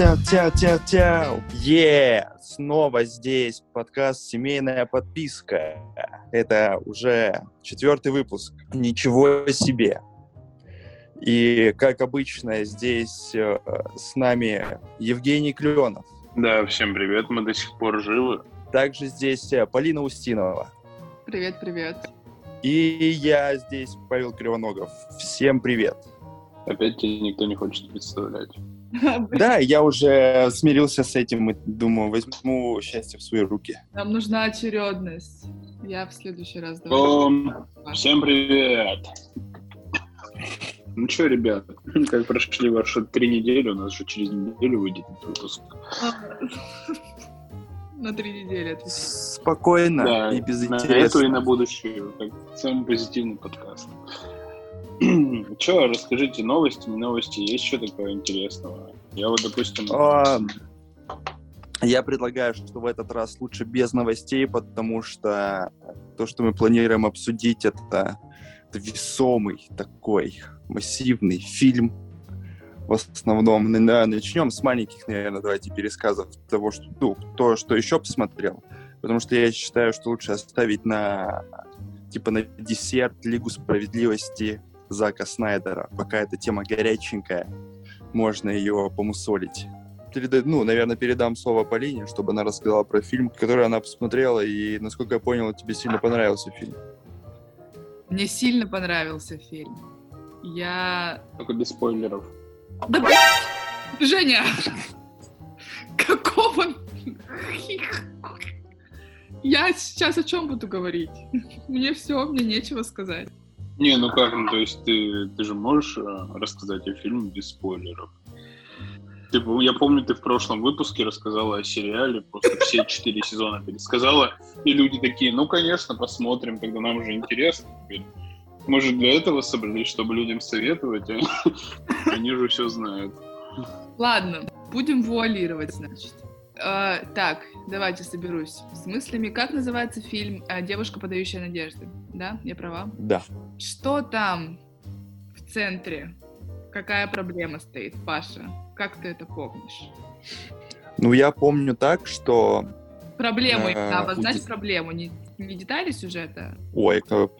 Тя, тя, тя, тя. Е, снова здесь подкаст «Семейная подписка». Это уже четвертый выпуск. Ничего себе. И, как обычно, здесь э, с нами Евгений Кленов. Да, всем привет, мы до сих пор живы. Также здесь э, Полина Устинова. Привет, привет. И я здесь, Павел Кривоногов. Всем привет. Опять тебя никто не хочет представлять. Да, я уже смирился с этим и думаю, возьму счастье в свои руки. Нам нужна очередность. Я в следующий раз. Всем привет! Ну что, ребят, как прошли ваши три недели, у нас же через неделю выйдет выпуск. На три недели. Спокойно да, и без интереса. На эту и на будущее, как самый позитивный подкаст. Че, расскажите, новости, новости, есть что такое интересного? Я вот, допустим... А, я предлагаю, что в этот раз лучше без новостей, потому что то, что мы планируем обсудить, это, это весомый такой массивный фильм. В основном, да, начнем с маленьких, наверное, давайте пересказов того, что, ну, то, что еще посмотрел. Потому что я считаю, что лучше оставить на типа на десерт Лигу справедливости Зака Снайдера. Пока эта тема горяченькая, можно ее помусолить. Переда... Ну, наверное, передам слово Полине, чтобы она рассказала про фильм, который она посмотрела, и, насколько я понял, тебе сильно понравился фильм. Мне сильно понравился фильм. Я... Только без спойлеров. Да, Женя! Какого... Я сейчас о чем буду говорить? Мне все, мне нечего сказать. Не, ну как, ну, то есть ты, ты же можешь э, рассказать о фильме без спойлеров? Типа, я помню, ты в прошлом выпуске рассказала о сериале, просто все четыре сезона пересказала, и люди такие, ну, конечно, посмотрим, тогда нам уже интересно. Мы же для этого собрались, чтобы людям советовать, а они же все знают. Ладно, будем вуалировать, значит. Uh, так, давайте соберусь с мыслями. Как называется фильм uh, «Девушка, подающая надежды»? Да, я права? Да. Что там в центре? Какая проблема стоит, Паша? Как ты это помнишь? Ну, я помню так, что... Проблему, э, именно обозначь проблему, не, не детали сюжета. Ой, как,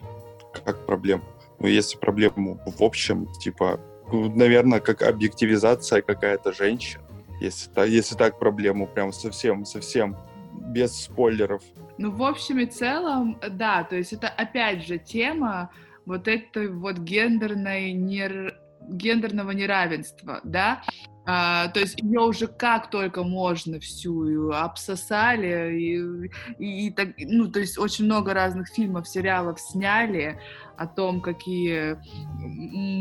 как проблему? Ну, если проблему в общем, типа, ну, наверное, как объективизация какая-то женщин если, если так проблему прям совсем, совсем без спойлеров. Ну, в общем и целом, да, то есть это опять же тема вот этой вот гендерной нер... гендерного неравенства, да, а, то есть ее уже как только можно всю обсосали и, и, и так, ну то есть очень много разных фильмов, сериалов сняли о том, какие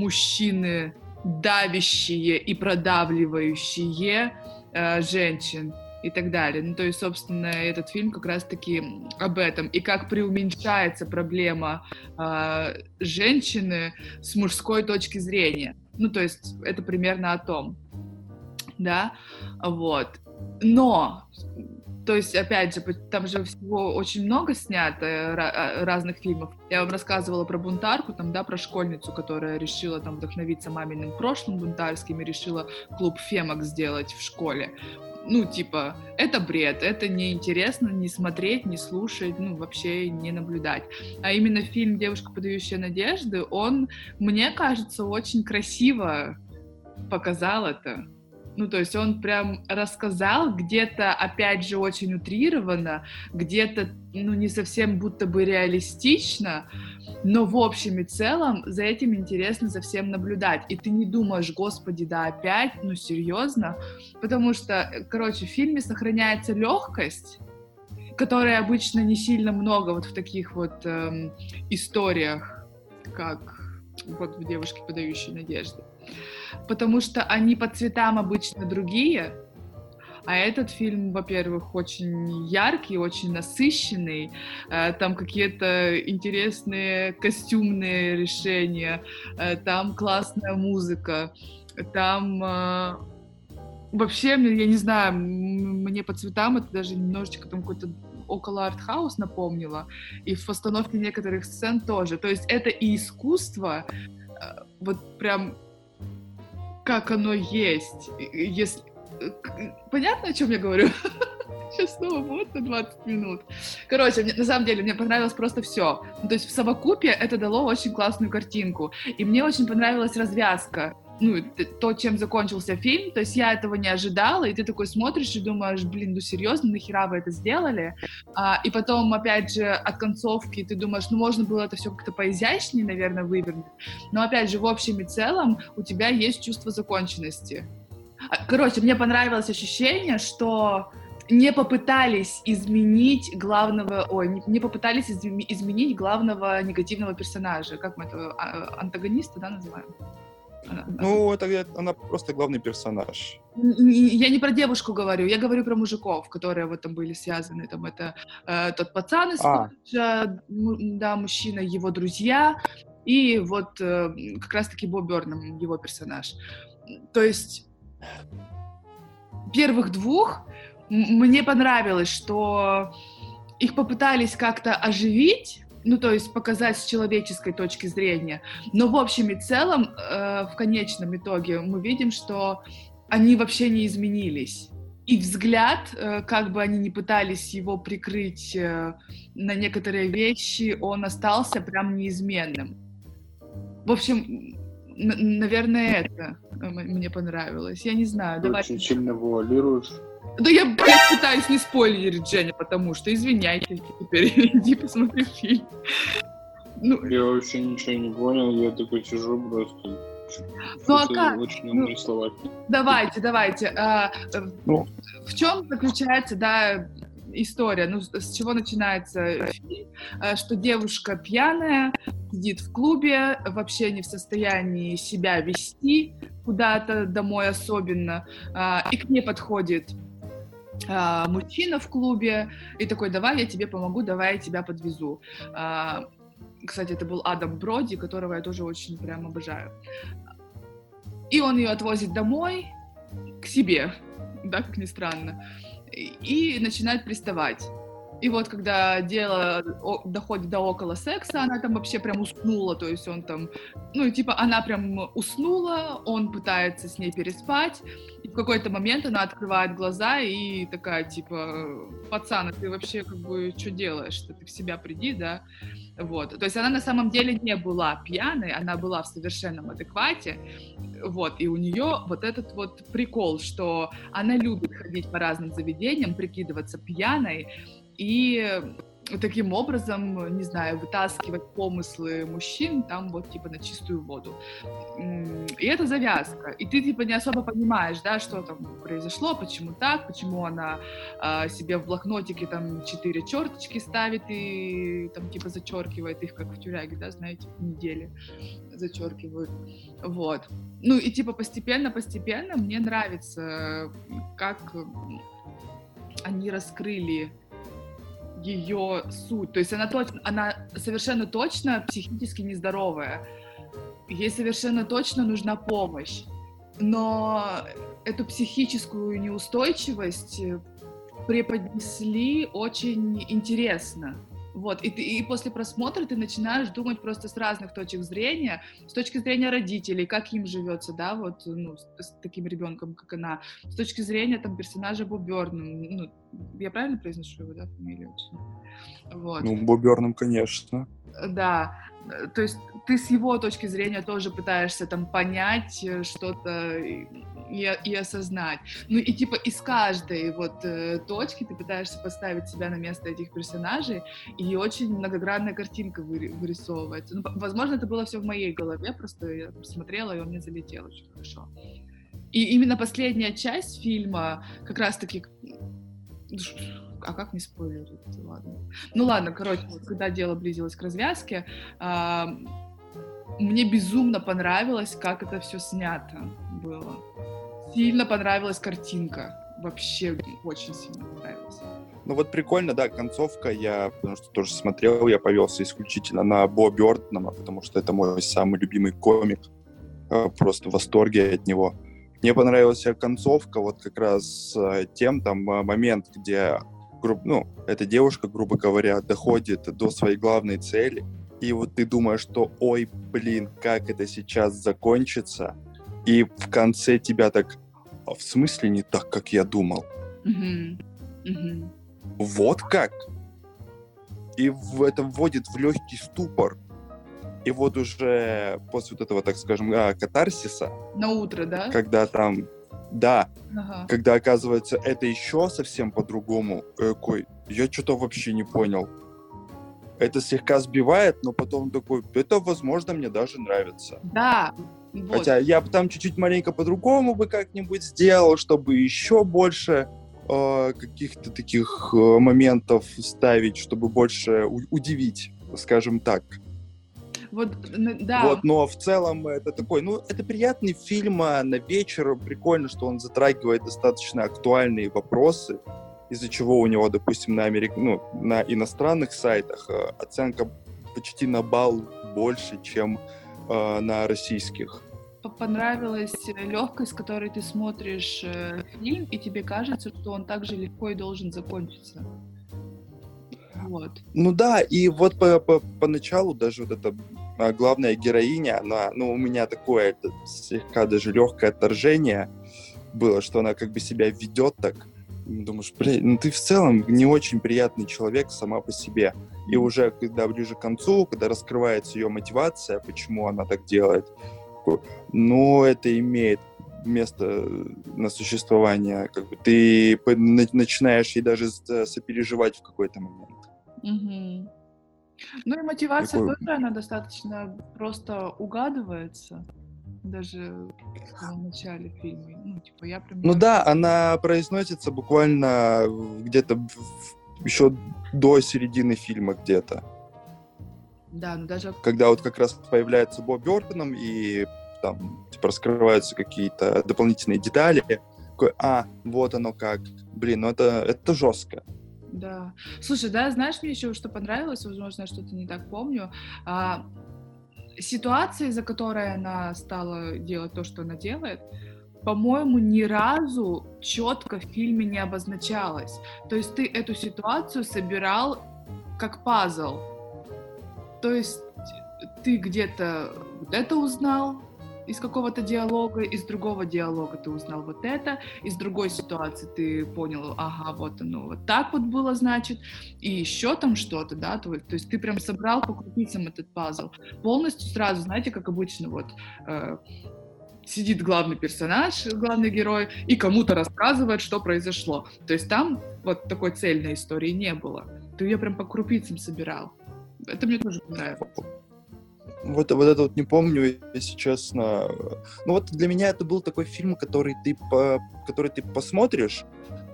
мужчины давящие и продавливающие э, женщин и так далее. Ну, то есть, собственно, этот фильм как раз-таки об этом. И как преуменьшается проблема э, женщины с мужской точки зрения. Ну, то есть, это примерно о том. Да, вот. Но то есть, опять же, там же всего очень много снято а, разных фильмов. Я вам рассказывала про бунтарку, там, да, про школьницу, которая решила там вдохновиться маминым прошлым бунтарским и решила клуб Фемок сделать в школе. Ну, типа, это бред, это неинтересно не смотреть, не слушать, ну, вообще не наблюдать. А именно фильм «Девушка, подающая надежды», он, мне кажется, очень красиво показал это ну, то есть он прям рассказал где-то, опять же, очень утрированно, где-то, ну, не совсем будто бы реалистично, но в общем и целом за этим интересно за всем наблюдать. И ты не думаешь, господи, да опять, ну, серьезно? Потому что, короче, в фильме сохраняется легкость, которой обычно не сильно много вот в таких вот эм, историях, как вот в «Девушке, подающей надежды» потому что они по цветам обычно другие, а этот фильм, во-первых, очень яркий, очень насыщенный. Э, там какие-то интересные костюмные решения, э, там классная музыка, там э, вообще, я не знаю, мне по цветам это даже немножечко там какой-то около артхаус напомнило, и в постановке некоторых сцен тоже. То есть это и искусство, вот прям как оно есть. Если, понятно, о чем я говорю? Сейчас снова вот на 20 минут. Короче, мне, на самом деле, мне понравилось просто все. Ну, то есть в совокупе это дало очень классную картинку. И мне очень понравилась развязка ну, то, чем закончился фильм, то есть я этого не ожидала, и ты такой смотришь и думаешь, блин, ну серьезно, нахера вы это сделали? А, и потом, опять же, от концовки ты думаешь, ну можно было это все как-то поизящнее, наверное, вывернуть, но опять же, в общем и целом у тебя есть чувство законченности. А, короче, мне понравилось ощущение, что не попытались изменить главного, ой, не, не попытались изменить главного негативного персонажа, как мы это, а, антагониста, да, называем? Ну, это она просто главный персонаж. Я не про девушку говорю, я говорю про мужиков, которые вот там были связаны. Там это э, тот пацан из а. колледжа, да, мужчина, его друзья, и вот э, как раз-таки Боб Берном, его персонаж. То есть первых двух мне понравилось, что их попытались как-то оживить, ну, то есть показать с человеческой точки зрения. Но в общем и целом, э, в конечном итоге мы видим, что они вообще не изменились. И взгляд, э, как бы они ни пытались его прикрыть э, на некоторые вещи, он остался прям неизменным. В общем, наверное, это э, мне понравилось. Я не знаю. Ты Очень сильно вуалируешь. Да я, блядь, пытаюсь не спойлерить, Женя, потому что, извиняйте, теперь иди посмотри фильм. Ну, я вообще ничего не понял, я такой сижу просто. Ну а как? Ну, слова. Давайте, давайте. А, ну. В чем заключается, да, история, ну, с чего начинается фильм, а, что девушка пьяная, сидит в клубе, вообще не в состоянии себя вести куда-то домой особенно, а, и к ней подходит а, мужчина в клубе и такой, давай я тебе помогу, давай я тебя подвезу. А, кстати, это был Адам Броди, которого я тоже очень прям обожаю. И он ее отвозит домой, к себе, да, как ни странно, и начинает приставать. И вот когда дело доходит до около секса, она там вообще прям уснула, то есть он там, ну, типа, она прям уснула, он пытается с ней переспать, и в какой-то момент она открывает глаза и такая, типа, пацан, а ты вообще как бы что делаешь, ты в себя приди, да? Вот. То есть она на самом деле не была пьяной, она была в совершенном адеквате, вот, и у нее вот этот вот прикол, что она любит ходить по разным заведениям, прикидываться пьяной, и таким образом, не знаю, вытаскивать помыслы мужчин там вот типа на чистую воду. И это завязка. И ты типа не особо понимаешь, да, что там произошло, почему так, почему она а, себе в блокнотике там четыре черточки ставит и там типа зачеркивает их, как в тюряге, да, знаете, в неделе зачеркивают. Вот. Ну и типа постепенно-постепенно мне нравится, как они раскрыли ее суть. То есть она, точно, она совершенно точно психически нездоровая. Ей совершенно точно нужна помощь. Но эту психическую неустойчивость преподнесли очень интересно. Вот, и, ты, и после просмотра ты начинаешь думать просто с разных точек зрения, с точки зрения родителей, как им живется, да, вот, ну, с, с таким ребенком, как она, с точки зрения, там, персонажа Боберном, ну, я правильно произношу его, да, фамилию? Вот. Ну, Боберном, конечно. Да, то есть ты с его точки зрения тоже пытаешься там понять э, что-то и, и осознать. Ну и типа из каждой вот э, точки ты пытаешься поставить себя на место этих персонажей, и очень многогранная картинка вы, вырисовывается. Ну, возможно, это было все в моей голове, просто я посмотрела, и он мне залетел очень хорошо. И именно последняя часть фильма как раз-таки а как не спойлерить? Ладно. Ну ладно, короче, когда дело близилось к развязке, э, мне безумно понравилось, как это все снято было. Сильно понравилась картинка. Вообще очень сильно понравилась. Ну вот прикольно, да, концовка, я потому что тоже смотрел, я повелся исключительно на Бо Бёрднама, потому что это мой самый любимый комик, э, просто в восторге от него. Мне понравилась концовка, вот как раз э, тем там э, момент, где грубо, ну, эта девушка, грубо говоря, доходит до своей главной цели, и вот ты думаешь, что, ой, блин, как это сейчас закончится, и в конце тебя так а в смысле не так, как я думал? Вот как? И в это вводит в легкий ступор. И вот уже после вот этого, так скажем, а, катарсиса, На утро, да? когда там, да, Ага. когда оказывается это еще совсем по-другому, э, какой, я что-то вообще не понял. Это слегка сбивает, но потом такой, это, возможно, мне даже нравится. Да. Вот. Хотя я бы там чуть-чуть маленько по-другому бы как-нибудь сделал, чтобы еще больше э, каких-то таких э, моментов ставить, чтобы больше удивить, скажем так. Вот, да. Вот, но в целом это такой, ну, это приятный фильм а, на вечер. Прикольно, что он затрагивает достаточно актуальные вопросы, из-за чего у него, допустим, на, Америк... ну, на иностранных сайтах э, оценка почти на балл больше, чем э, на российских. Понравилась легкость, с которой ты смотришь э, фильм, и тебе кажется, что он так же легко и должен закончиться. Вот. Ну да, и вот по, по- поначалу даже вот эта главная героиня, она, ну, у меня такое это, слегка даже легкое отторжение было, что она как бы себя ведет так. Думаешь, блин, ну ты в целом не очень приятный человек сама по себе. И уже когда ближе к концу, когда раскрывается ее мотивация, почему она так делает, ну, это имеет место на существование. Как бы ты начинаешь ей даже с- сопереживать в какой-то момент. Мгм. Ну и мотивация Такой- тоже, она достаточно просто угадывается. Даже в начале фильма. Ну, типа, я прям... Ну да, она произносится буквально где-то в- в- еще до середины фильма где-то. Да, ну даже... Когда вот как раз появляется Боб Бёртоном и там типа раскрываются какие-то дополнительные детали. Такой, а, вот оно как. Блин, ну это, это жестко. Да. Слушай, да, знаешь, мне еще что понравилось, возможно, я что-то не так помню. А, ситуация, из-за которой она стала делать то, что она делает, по-моему, ни разу четко в фильме не обозначалась. То есть ты эту ситуацию собирал как пазл. То есть ты где-то вот это узнал из какого-то диалога, из другого диалога ты узнал вот это, из другой ситуации ты понял, ага, вот оно, вот так вот было, значит, и еще там что-то, да, то, то есть ты прям собрал по крупицам этот пазл. Полностью сразу, знаете, как обычно, вот, э, сидит главный персонаж, главный герой, и кому-то рассказывает, что произошло. То есть там вот такой цельной истории не было. Ты ее прям по крупицам собирал. Это мне тоже понравилось. Вот, вот это вот не помню, если честно. Ну вот для меня это был такой фильм, который ты, по, который ты посмотришь,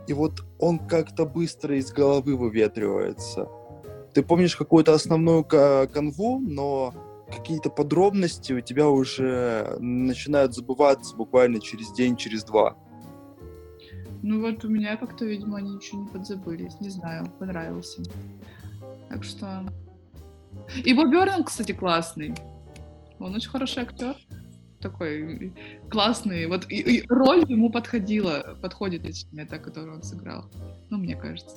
и вот он как-то быстро из головы выветривается. Ты помнишь какую-то основную ка- канву, но какие-то подробности у тебя уже начинают забываться буквально через день, через два. Ну вот у меня как-то, видимо, они ничего не подзабылись. Не знаю, понравился. Так что... И Боб Бёрнам, кстати, классный. Он очень хороший актер. Такой классный. Вот и, и роль ему подходила, подходит, точнее, та, которую он сыграл. Ну, мне кажется.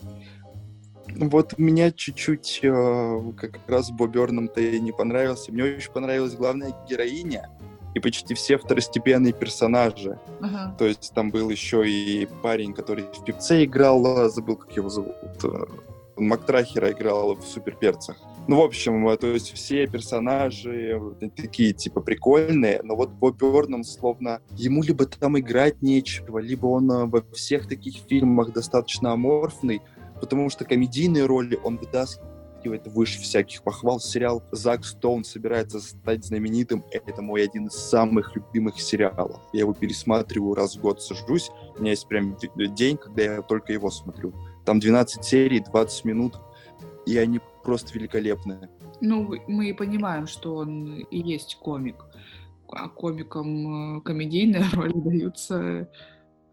Вот меня чуть-чуть э, как раз Боб Бёрнам-то и не понравился. Мне очень понравилась главная героиня и почти все второстепенные персонажи. Ага. То есть там был еще и парень, который в певце играл, а, забыл, как его зовут. Э, Мактрахера играл в Суперперцах. Ну, в общем, э, то есть все персонажи вот такие, типа, прикольные, но вот Боб Бёрнам словно ему либо там играть нечего, либо он э, во всех таких фильмах достаточно аморфный, потому что комедийные роли он вытаскивает выше всяких похвал. Сериал «Зак Стоун» собирается стать знаменитым. Это мой один из самых любимых сериалов. Я его пересматриваю раз в год, сажусь. У меня есть прям день, когда я только его смотрю. Там 12 серий, 20 минут, и они просто великолепные. Ну, мы понимаем, что он и есть комик. А комикам э, комедийные роли даются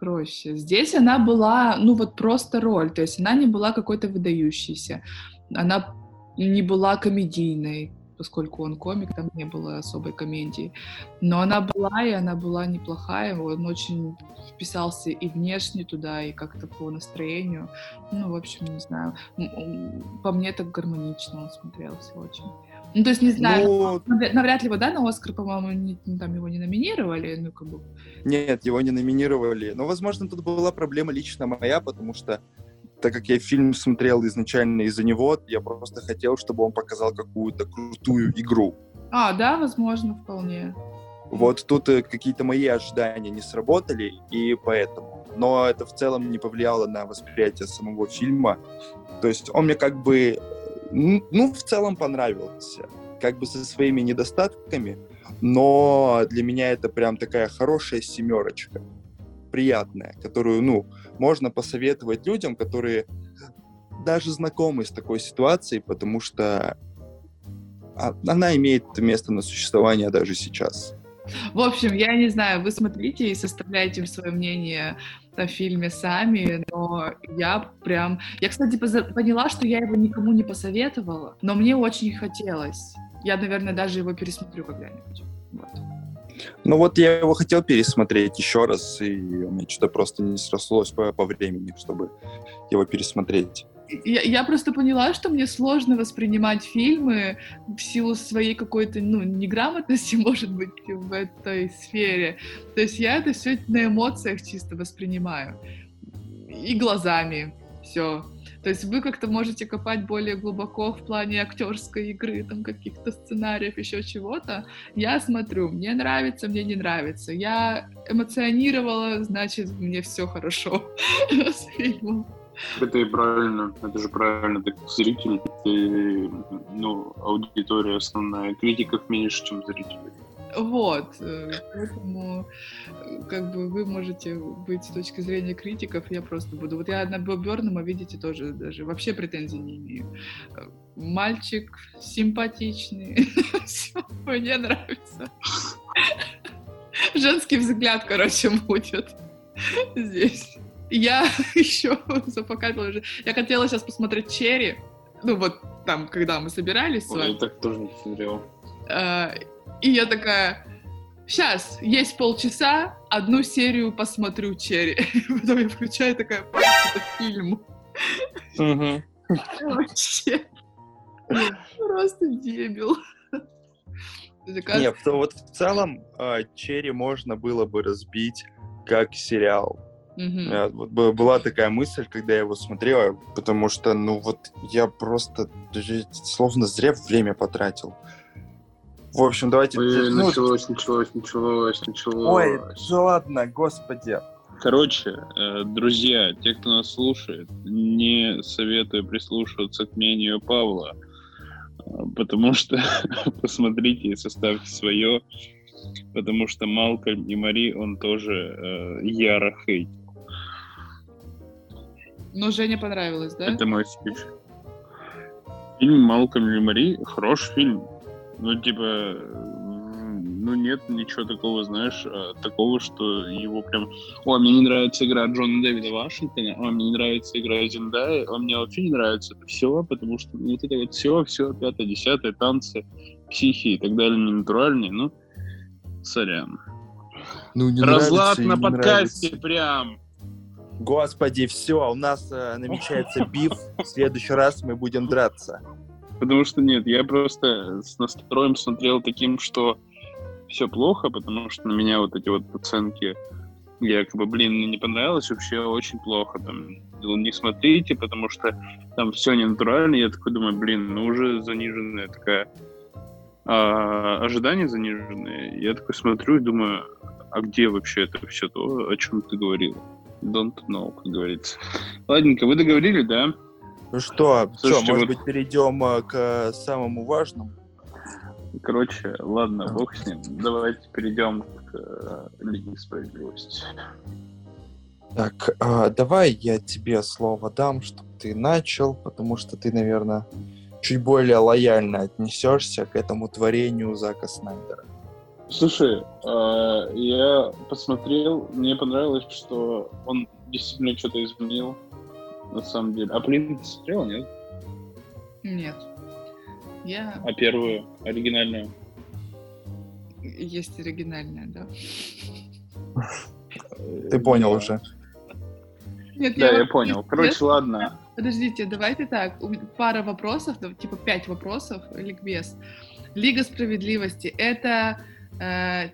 проще. Здесь она была, ну вот просто роль, то есть она не была какой-то выдающейся. Она не была комедийной, поскольку он комик, там не было особой комедии. Но она была, и она была неплохая. Он очень вписался и внешне туда, и как-то по настроению. Ну, в общем, не знаю. По мне так гармонично он смотрелся очень. Ну, то есть, не знаю, ну, навряд, навряд ли его, да, на Оскар, по-моему, не, там его не номинировали, ну, как бы... Нет, его не номинировали. Но, возможно, тут была проблема лично моя, потому что так как я фильм смотрел изначально из-за него, я просто хотел, чтобы он показал какую-то крутую игру. А, да, возможно, вполне. Вот тут э, какие-то мои ожидания не сработали, и поэтому. Но это в целом не повлияло на восприятие самого фильма. То есть он мне как бы, ну, в целом понравился. Как бы со своими недостатками, но для меня это прям такая хорошая семерочка. Приятная, которую, ну, можно посоветовать людям, которые даже знакомы с такой ситуацией, потому что она имеет место на существование даже сейчас. В общем, я не знаю, вы смотрите и составляете свое мнение о фильме сами, но я прям... Я, кстати, поняла, что я его никому не посоветовала, но мне очень хотелось. Я, наверное, даже его пересмотрю когда-нибудь. Вот. Ну вот я его хотел пересмотреть еще раз, и у меня что-то просто не срослось по, по времени, чтобы его пересмотреть я, я просто поняла, что мне сложно воспринимать фильмы в силу своей какой-то, ну, неграмотности, может быть, в этой сфере. То есть я это все на эмоциях чисто воспринимаю. И глазами. Все. То есть вы как-то можете копать более глубоко в плане актерской игры, там каких-то сценариев, еще чего-то. Я смотрю, мне нравится, мне не нравится. Я эмоционировала, значит, мне все хорошо с фильмом. Это и правильно, это же правильно, ты зритель, ты, ну, аудитория основная, критиков меньше, чем зрителей. Вот, э, поэтому э, как бы вы можете быть с точки зрения критиков, я просто буду. Вот я на Бобернама, видите, тоже даже вообще претензий не имею. Мальчик симпатичный, мне нравится. Женский взгляд, короче, будет здесь. Я еще запокатила уже. Я хотела сейчас посмотреть Черри. Ну вот там, когда мы собирались. Ой, я так тоже не смотрел. И я такая, сейчас, есть полчаса, одну серию посмотрю Черри. Потом я включаю такая, просто фильм. Вообще. Просто дебил. Нет, вот в целом а, Черри можно было бы разбить как сериал. Вот была такая мысль, когда я его смотрел, потому что, ну вот, я просто словно зря время потратил. В общем, давайте... Ой, ну, началось, началось, началось, началось. Ой, да ладно, господи. Короче, э, друзья, те, кто нас слушает, не советую прислушиваться к мнению Павла, э, потому что посмотрите и составьте свое, потому что Малкольм и Мари он тоже э, яро хейтит. Но Жене понравилось, да? Это мой спич. Фильм «Малкольм и Мари» хороший фильм. Ну, типа, ну, нет ничего такого, знаешь, а, такого, что его прям... О, мне не нравится игра Джона Дэвида Вашингтона, о, мне не нравится игра Зиндай, о, мне вообще не нравится это все, потому что вот это вот все, все, пятое, десятое, танцы, психи и так далее, не натуральные, ну, сорян. Ну, не Разлад на подкасте нравится. прям. Господи, все, у нас э, намечается биф. В следующий раз мы будем драться. Потому что нет, я просто с настроем смотрел таким, что все плохо, потому что на меня вот эти вот оценки я как бы, блин, мне не понравилось, вообще очень плохо. Там, не смотрите, потому что там все не натурально. Я такой думаю, блин, ну уже заниженная такая а, ожидания заниженные. Я такой смотрю и думаю, а где вообще это все то, о чем ты говорил? Don't know, как говорится. Ладненько, вы договорили, да? Ну что, Слушайте, что, может вот... быть, перейдем э, к самому важному? Короче, ладно, бог с ним. Давайте перейдем к э, Лиге Справедливости. Так, э, давай я тебе слово дам, чтобы ты начал, потому что ты, наверное, чуть более лояльно отнесешься к этому творению Зака Снайдера. Слушай, э, я посмотрел, мне понравилось, что он действительно что-то изменил, на самом деле. А Плин ты смотрела, нет? Нет. Я... А первую, оригинальную? Есть оригинальная, да. Ты понял уже. Нет, да, я, я понял. Короче, нет. ладно. Подождите, давайте так. Пара вопросов, типа пять вопросов, ликбез. Лига справедливости — это э,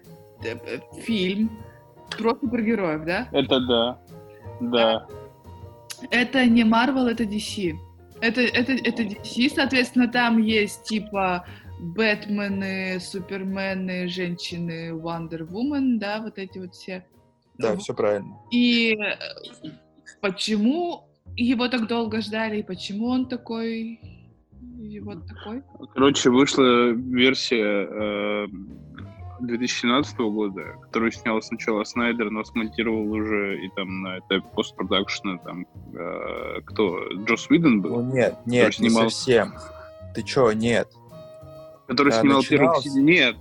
фильм про супергероев, да? Это да. Да. Это не Marvel, это DC. Это, это, это DC, соответственно, там есть типа Бэтмены, Супермены, женщины, Wonder Woman, да, вот эти вот все. Да, все правильно. И э, почему его так долго ждали, и почему он такой, и вот такой? Короче, вышла версия э, 2017 года, которую снял сначала Снайдер, но смонтировал уже и там на этапе постпродакшена там э, кто? Джос Уидон был? Ну, нет, нет, снимал... не совсем. Ты чё, нет. Который да, снимал начинал... первый... Нет,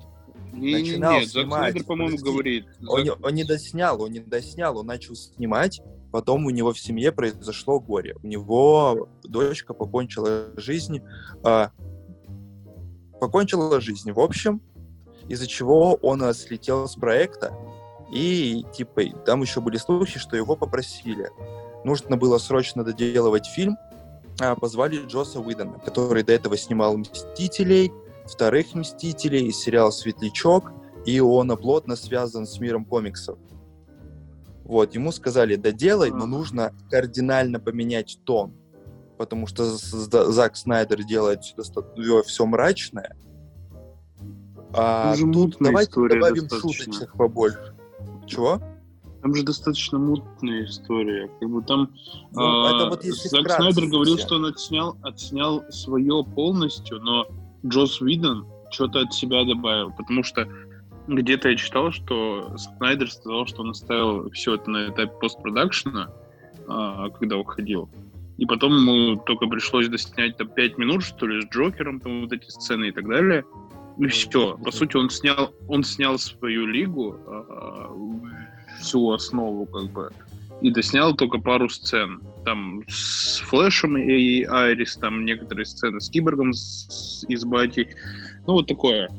не, начинал нет, Зак Снайдер, по-моему, говорит. Он, Зак... он не доснял, он не доснял, он начал снимать, потом у него в семье произошло горе. У него дочка покончила жизнь, э, покончила жизнь. В общем, из-за чего он слетел с проекта, и типа там еще были слухи, что его попросили. Нужно было срочно доделывать фильм, а позвали Джоса Уидона, который до этого снимал «Мстителей», вторых «Мстителей», сериал «Светлячок», и он плотно связан с миром комиксов. Вот, ему сказали, доделай, но нужно кардинально поменять тон, потому что Зак Снайдер делает все, все мрачное, а Там тут давайте добавим шуточек побольше. Чего? Там же достаточно мутная история. Как бы там ну, это вот если Зак Снайдер говорил, что он отснял, отснял свое полностью, но Джос Видон что-то от себя добавил, потому что где-то я читал, что Снайдер сказал, что он оставил все это на этапе постпродакшена, а, когда уходил. И потом ему только пришлось доснять там 5 минут, что ли, с Джокером, там вот эти сцены и так далее. И все. По сути, он снял, он снял свою лигу, э, всю основу, как бы, и доснял только пару сцен. Там с Флэшем и Айрис, там некоторые сцены с Киборгом с, и с Батей. Ну, вот такое.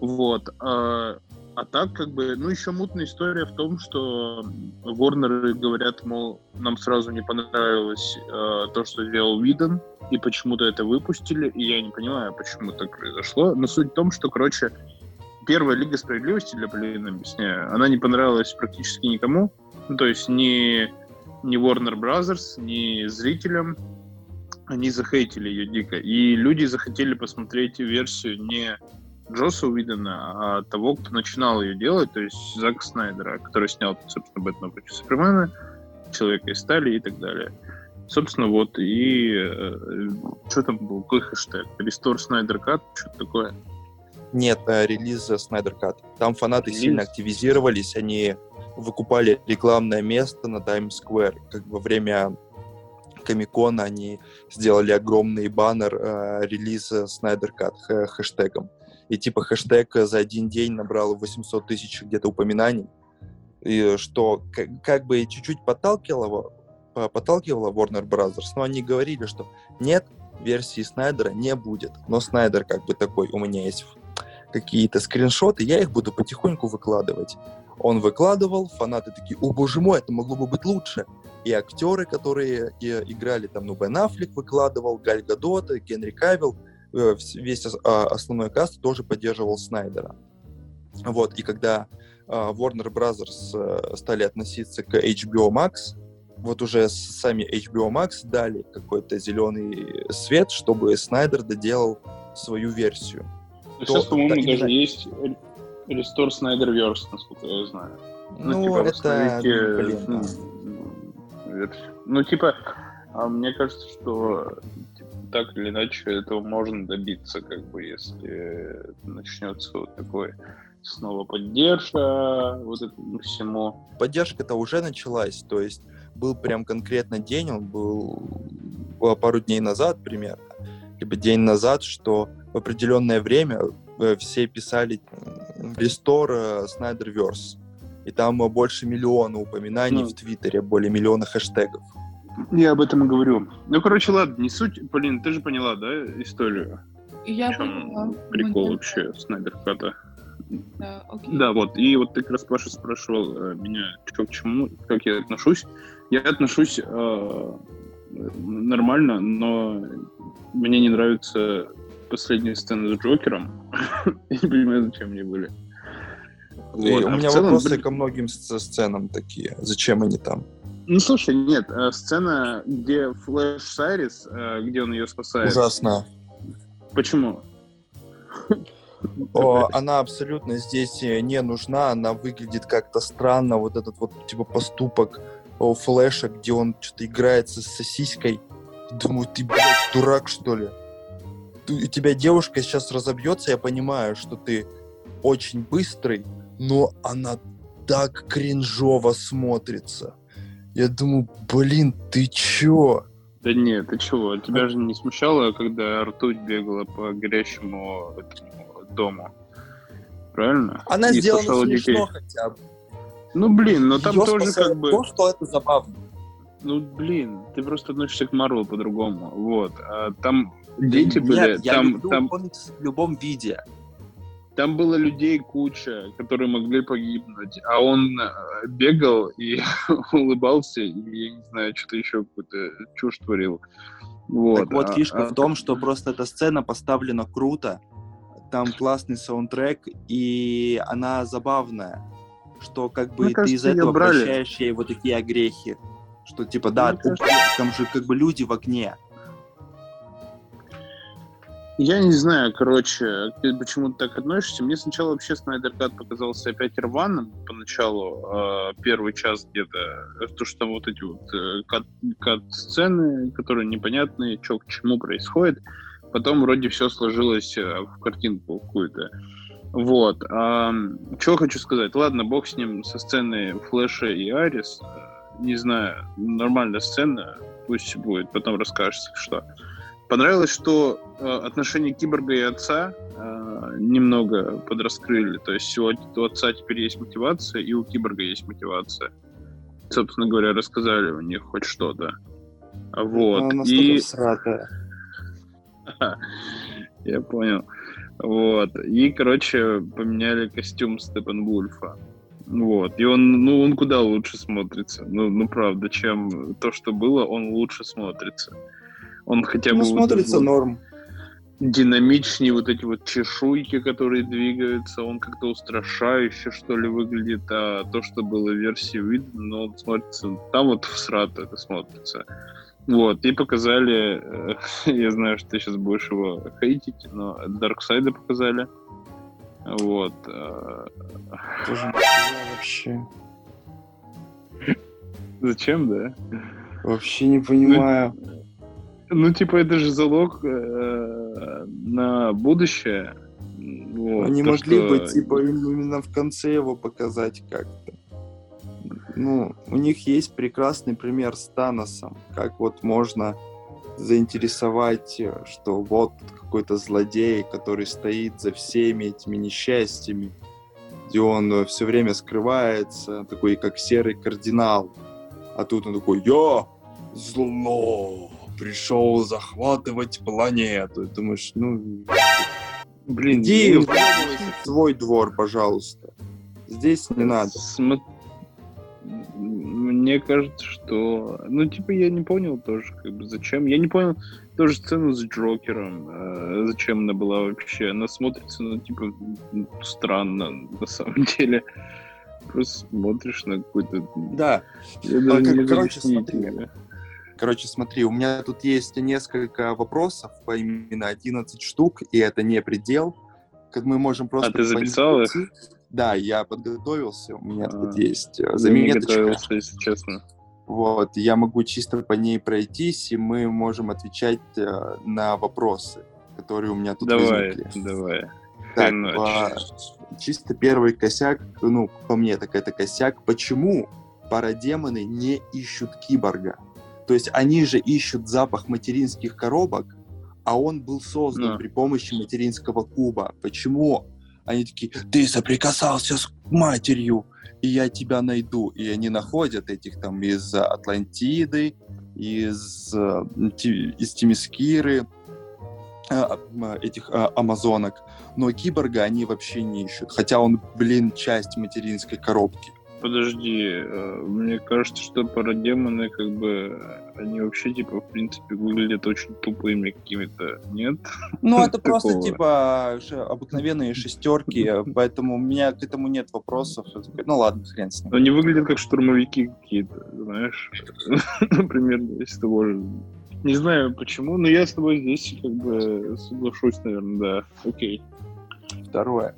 Вот. А, а так, как бы, ну, еще мутная история в том, что Ворнеры говорят, мол, нам сразу не понравилось э, то, что сделал Виден, и почему-то это выпустили, и я не понимаю, почему так произошло. Но суть в том, что, короче, первая Лига Справедливости, для Полина объясняю, она не понравилась практически никому, ну, то есть ни, ни Warner Brothers, ни зрителям, они захейтили ее дико. И люди захотели посмотреть версию не Джоса Уидона, а того, кто начинал ее делать, то есть Зака Снайдера, который снял, собственно, Бэтмена против Супермена, Человека из стали и так далее. Собственно, вот, и э, что там был, какой хэштег? Restore Snyder Cut, что-то такое? Нет, э, релиз Snyder Cut. Там фанаты релиз? сильно активизировались, они выкупали рекламное место на Times Square. Как во время Комикона они сделали огромный баннер э, релиза Snyder Cut х- хэштегом. И типа хэштег за один день набрал 800 тысяч где-то упоминаний. И что как, как бы чуть-чуть подталкивало подталкивала Warner Brothers, но они говорили, что нет, версии Снайдера не будет. Но Снайдер как бы такой, у меня есть какие-то скриншоты, я их буду потихоньку выкладывать. Он выкладывал, фанаты такие, о боже мой, это могло бы быть лучше. И актеры, которые играли там, ну, Бен Аффлек выкладывал, Галь Гадот, Генри Кавилл, весь а, основной каст тоже поддерживал Снайдера. Вот, и когда а, Warner Brothers э, стали относиться к HBO Max, вот уже сами HBO Max дали какой-то зеленый свет, чтобы Снайдер доделал свою версию. То, Сейчас, по-моему, даже именно... есть Restore Snyderverse, насколько я знаю. Ну, ну типа, это... Блин, ну, да. ну, типа, а мне кажется, что так или иначе этого можно добиться, как бы, если начнется вот такой снова поддержка вот этому всему. Поддержка-то уже началась, то есть был прям конкретно день, он был пару дней назад примерно, либо день назад, что в определенное время э, все писали Restore Snyderverse. И там больше миллиона упоминаний ну, в Твиттере, более миллиона хэштегов. Я об этом и говорю. Ну, короче, ладно, не суть. Полин, ты же поняла, да, историю? Я поняла. Прикол вообще Снайдерката. Да, окей. да, вот. И вот ты как раз, Паша, спрашивал э, меня, что к чему, как я отношусь. Я отношусь э, нормально, но мне не нравятся последние сцены с Джокером. Я не понимаю, зачем они были. Вот. У а меня целом, вопросы блин... ко многим сценам такие. Зачем они там? Ну, слушай, нет, э, сцена, где Флэш Сайрис, э, где он ее спасает. Ужасно. Почему? О, она абсолютно здесь э, не нужна, она выглядит как-то странно, вот этот вот типа поступок о, Флэша, где он что-то играется с сосиской. Думаю, ты, блядь, дурак, что ли? Ты, у тебя девушка сейчас разобьется, я понимаю, что ты очень быстрый, но она так кринжово смотрится. Я думаю, блин, ты чё? Да нет, ты чего? Тебя же не смущало, когда ртуть бегала по горящему дому? Правильно? Она и сделана смешно детей. хотя бы. Ну, блин, но там Её тоже как бы... То, что это забавно. Ну, блин, ты просто относишься к Марвелу по-другому. Вот. А там дети Нет, были... я там, люблю там... в любом виде. Там было людей куча, которые могли погибнуть, а он э, бегал и улыбался, и, я не знаю, что-то еще какую-то чушь творил. Вот, так вот, а, фишка а... в том, что просто эта сцена поставлена круто, там классный саундтрек, и она забавная, что как бы Мне ты кажется, из этого брали. прощаешь ей вот такие огрехи, что типа, да, кажется... там же как бы люди в огне, я не знаю, короче, ты почему ты так относишься. Мне сначала вообще Снайдер Кат показался опять рваным поначалу, э, первый час где-то. То, что вот эти вот э, кат-сцены, которые непонятные, что к чему происходит. Потом вроде все сложилось э, в картинку какую-то. Вот. А, что хочу сказать. Ладно, бог с ним, со сцены Флэша и Арис. Не знаю, нормальная сцена. Пусть будет, потом расскажешь, что. Понравилось, что э, отношения киборга и отца э, немного подраскрыли. То есть у, у отца теперь есть мотивация, и у киборга есть мотивация. Собственно говоря, рассказали у них хоть что-то. Вот. Ну, и... Сратая. Я понял. Вот. И, короче, поменяли костюм Степан Вульфа. Вот. И он, ну, он куда лучше смотрится. Ну, ну, правда, чем то, что было, он лучше смотрится. Он хотя ну, бы... Ну, смотрится вот, норм. Динамичнее вот эти вот чешуйки, которые двигаются, он как-то устрашающе, что ли, выглядит, а то, что было в версии видно, но он смотрится... Там вот всрато это смотрится. Вот, и показали, э, я знаю, что ты сейчас будешь его хейтить, но Дарксайда показали. Вот. Э, Тоже вообще. Зачем, да? Вообще не понимаю. Ну, ну, типа, это же залог э, на будущее. Вот, Они могли что... бы, типа, именно в конце его показать как-то. Ну, у них есть прекрасный пример с Таносом, как вот можно заинтересовать, что вот какой-то злодей, который стоит за всеми этими несчастьями, где он все время скрывается, такой как серый кардинал. А тут он такой, я зло пришел захватывать планету. И думаешь, ну, блин, иди в свой двор, пожалуйста. Здесь не надо. См... Мне кажется, что... Ну, типа, я не понял тоже, как бы, зачем. Я не понял тоже сцену с Джокером. Э, зачем она была вообще? Она смотрится, ну, типа, странно, на самом деле. Просто смотришь на какой-то... Да. Я а, как, короче, смотри. Короче, смотри, у меня тут есть несколько вопросов, по именно 11 штук, и это не предел. Как мы можем просто... А ты записал их? Да, я подготовился, у меня а, тут есть э, заметочка. Я готовился, если честно. Вот, я могу чисто по ней пройтись, и мы можем отвечать э, на вопросы, которые у меня тут давай, возникли. Давай, Так, по, чисто первый косяк, ну, по мне так это косяк. Почему парадемоны не ищут киборга? То есть они же ищут запах материнских коробок, а он был создан да. при помощи материнского куба. Почему они такие, ты соприкасался с матерью, и я тебя найду. И они находят этих там из Атлантиды, из, из Тимискиры, а, этих а, амазонок. Но киборга они вообще не ищут. Хотя он, блин, часть материнской коробки. Подожди, э, мне кажется, что парадемоны, как бы, они вообще, типа, в принципе, выглядят очень тупыми какими-то, нет? Ну, это просто, типа, обыкновенные шестерки, поэтому у меня к этому нет вопросов. Ну, ладно, хрен с ним. Они выглядят как штурмовики какие-то, знаешь, например, из того же не знаю почему, но я с тобой здесь как бы соглашусь, наверное, да. Окей. Второе.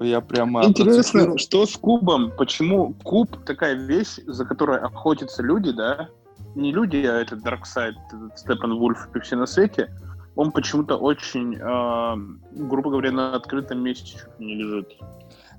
Я прямо... Интересно, что с кубом? Почему куб такая вещь, за которой охотятся люди, да? Не люди, а этот Дарксайд, Степан Вульф и все на свете. Он почему-то очень, э, грубо говоря, на открытом месте чуть не лежит.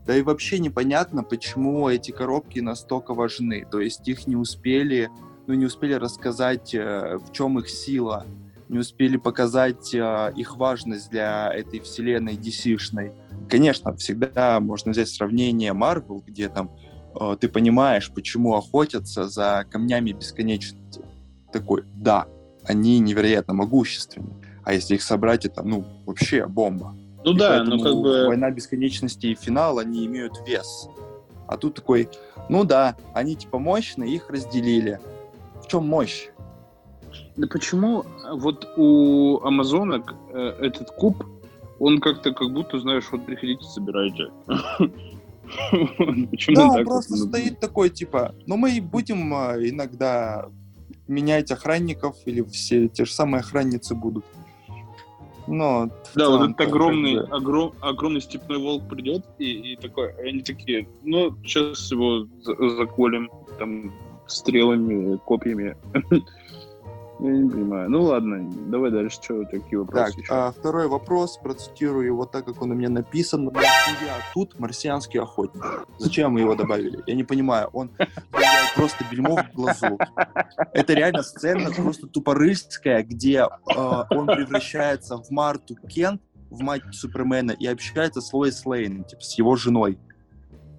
Да и вообще непонятно, почему эти коробки настолько важны. То есть их не успели, ну не успели рассказать, э, в чем их сила, не успели показать э, их важность для этой вселенной DC-шной. Конечно, всегда можно взять сравнение Marvel, где там э, ты понимаешь, почему охотятся за камнями бесконечности. Такой, да, они невероятно могущественны. А если их собрать, это, ну, вообще бомба. Ну и да, ну как бы... Война бесконечности и финал, они имеют вес. А тут такой, ну да, они типа мощные, их разделили. В чем мощь? Да почему вот у Амазонок э, этот куб он как-то как будто, знаешь, вот приходите, собирайте. Почему да, он просто стоит такой, типа, ну мы будем а, иногда менять охранников, или все те же самые охранницы будут. Но да, вот этот огромный, бы... огром, огромный степной волк придет и, и такой, они такие, ну, сейчас его заколем там стрелами, копьями. Я не понимаю. Ну ладно, давай дальше. Что, такие вопросы так, еще? А, второй вопрос, процитирую его так, как он у меня написан. А тут марсианский охотник. Зачем мы его добавили? Я не понимаю. Он просто бельмо в глазу. Это реально сцена просто тупорыльская, где э, он превращается в Марту Кент, в мать Супермена, и общается с Лоис Лейн, типа, с его женой.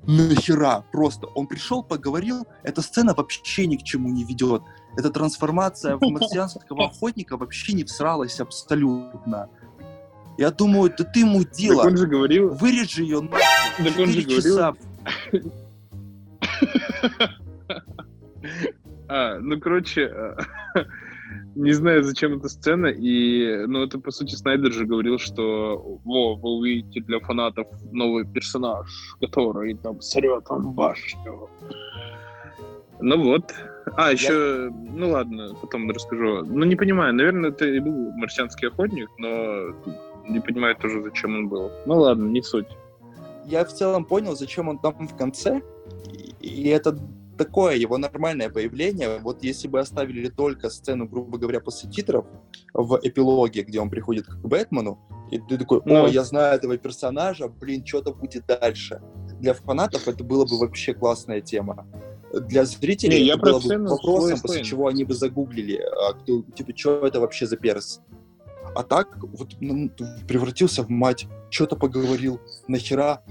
Нахера? Просто он пришел, поговорил, эта сцена вообще ни к чему не ведет эта трансформация в марсианского охотника вообще не всралась абсолютно. Я думаю, да ты мудила. Так он же говорил... Вырежи ее на так он же часа. А, ну, короче, не знаю, зачем эта сцена, и, ну, это, по сути, Снайдер же говорил, что, во, вы увидите для фанатов новый персонаж, который там сорет вам башню. Ну вот. А, еще, я... ну ладно, потом расскажу. Ну, не понимаю, наверное, это и был марсианский охотник, но не понимаю тоже, зачем он был. Ну ладно, не суть. Я в целом понял, зачем он там в конце, и это такое его нормальное появление. Вот если бы оставили только сцену, грубо говоря, после титров в эпилоге, где он приходит к Бэтмену, и ты такой, о, ну. я знаю этого персонажа, блин, что-то будет дальше. Для фанатов это было бы вообще классная тема для зрителей не, я было бы вопросом, после чего они бы загуглили, а, кто, типа, что это вообще за перс. А так вот ну, превратился в мать, что-то поговорил, нахера,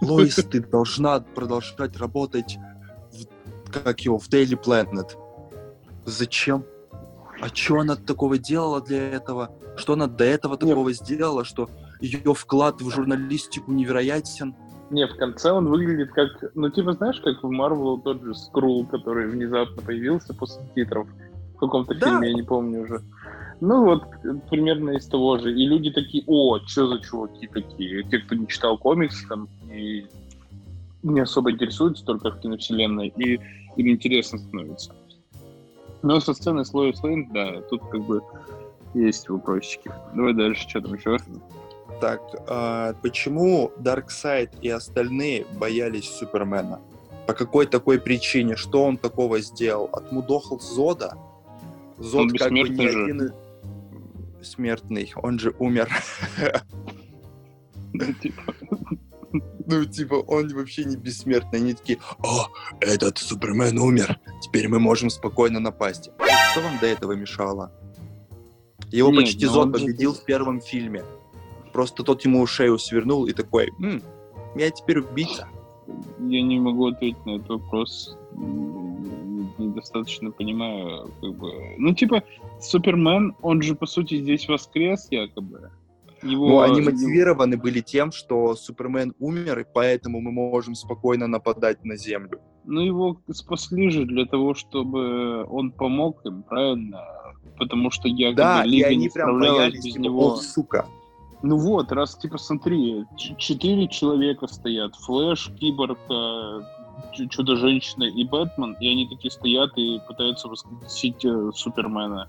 Лоис, ты должна продолжать работать, как его, в Daily Planet. Зачем? А что она такого делала для этого? Что она до этого такого Нет. сделала, что ее вклад в журналистику невероятен? Не, в конце он выглядит как... Ну, типа, знаешь, как в Марвел тот же Скрул, который внезапно появился после титров в каком-то да. фильме, я не помню уже. Ну, вот, примерно из того же. И люди такие, о, что за чуваки такие? Те, кто не читал комикс там и не особо интересуются только в киновселенной, и им интересно становится. Но со сцены с Лоис Лейн, да, тут как бы есть вопросики. Давай дальше, что там еще? Так, а почему Дарксайд и остальные боялись Супермена? По какой такой причине? Что он такого сделал? Отмудохал Зода? Зод он как бы не же. один смертный, он же умер. Типа. Ну, типа, он вообще не бессмертный. Они такие, о, этот Супермен умер, теперь мы можем спокойно напасть. Что вам до этого мешало? Его Нет, почти Зод победил в первом фильме. Просто тот ему шею свернул и такой, М, я теперь убийца. Я не могу ответить на этот вопрос. Недостаточно понимаю, как бы. Ну, типа, Супермен, он же, по сути, здесь воскрес, якобы. Его... Ну, они мотивированы были тем, что Супермен умер, и поэтому мы можем спокойно нападать на Землю. Ну, его спасли же для того, чтобы он помог им, правильно? Потому что я да, и они прям боялись без типа, него. О, сука. Ну вот, раз, типа, смотри, четыре человека стоят. Флэш, Киборг, э, Чудо-женщина и Бэтмен, и они такие стоят и пытаются воскресить э, Супермена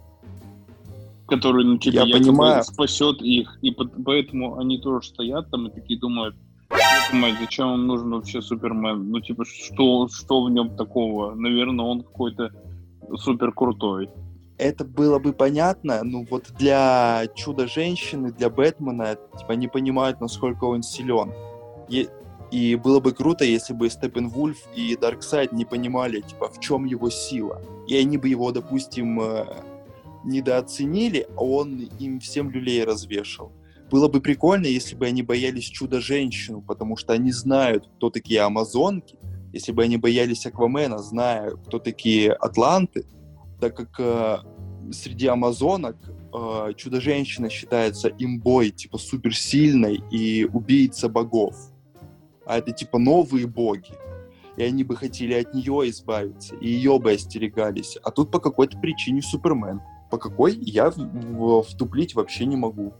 который, ну, типа, я понимаю. спасет их. И поэтому они тоже стоят там и такие думают, мать, зачем им нужен вообще Супермен? Ну, типа, что, что в нем такого? Наверное, он какой-то супер крутой. Это было бы понятно, ну вот для Чудо-женщины, для Бэтмена, типа, они понимают, насколько он силен. И, и было бы круто, если бы Степпенвульф и Дарксайд не понимали, типа, в чем его сила. И они бы его, допустим, э, недооценили, а он им всем люлей развешал. Было бы прикольно, если бы они боялись Чудо-женщину, потому что они знают, кто такие амазонки. Если бы они боялись Аквамена, зная, кто такие атланты, так как э, среди амазонок э, Чудо-женщина считается имбой, типа суперсильной и убийца богов. А это типа новые боги. И они бы хотели от нее избавиться, и ее бы остерегались. А тут по какой-то причине Супермен по какой я втуплить вообще не могу.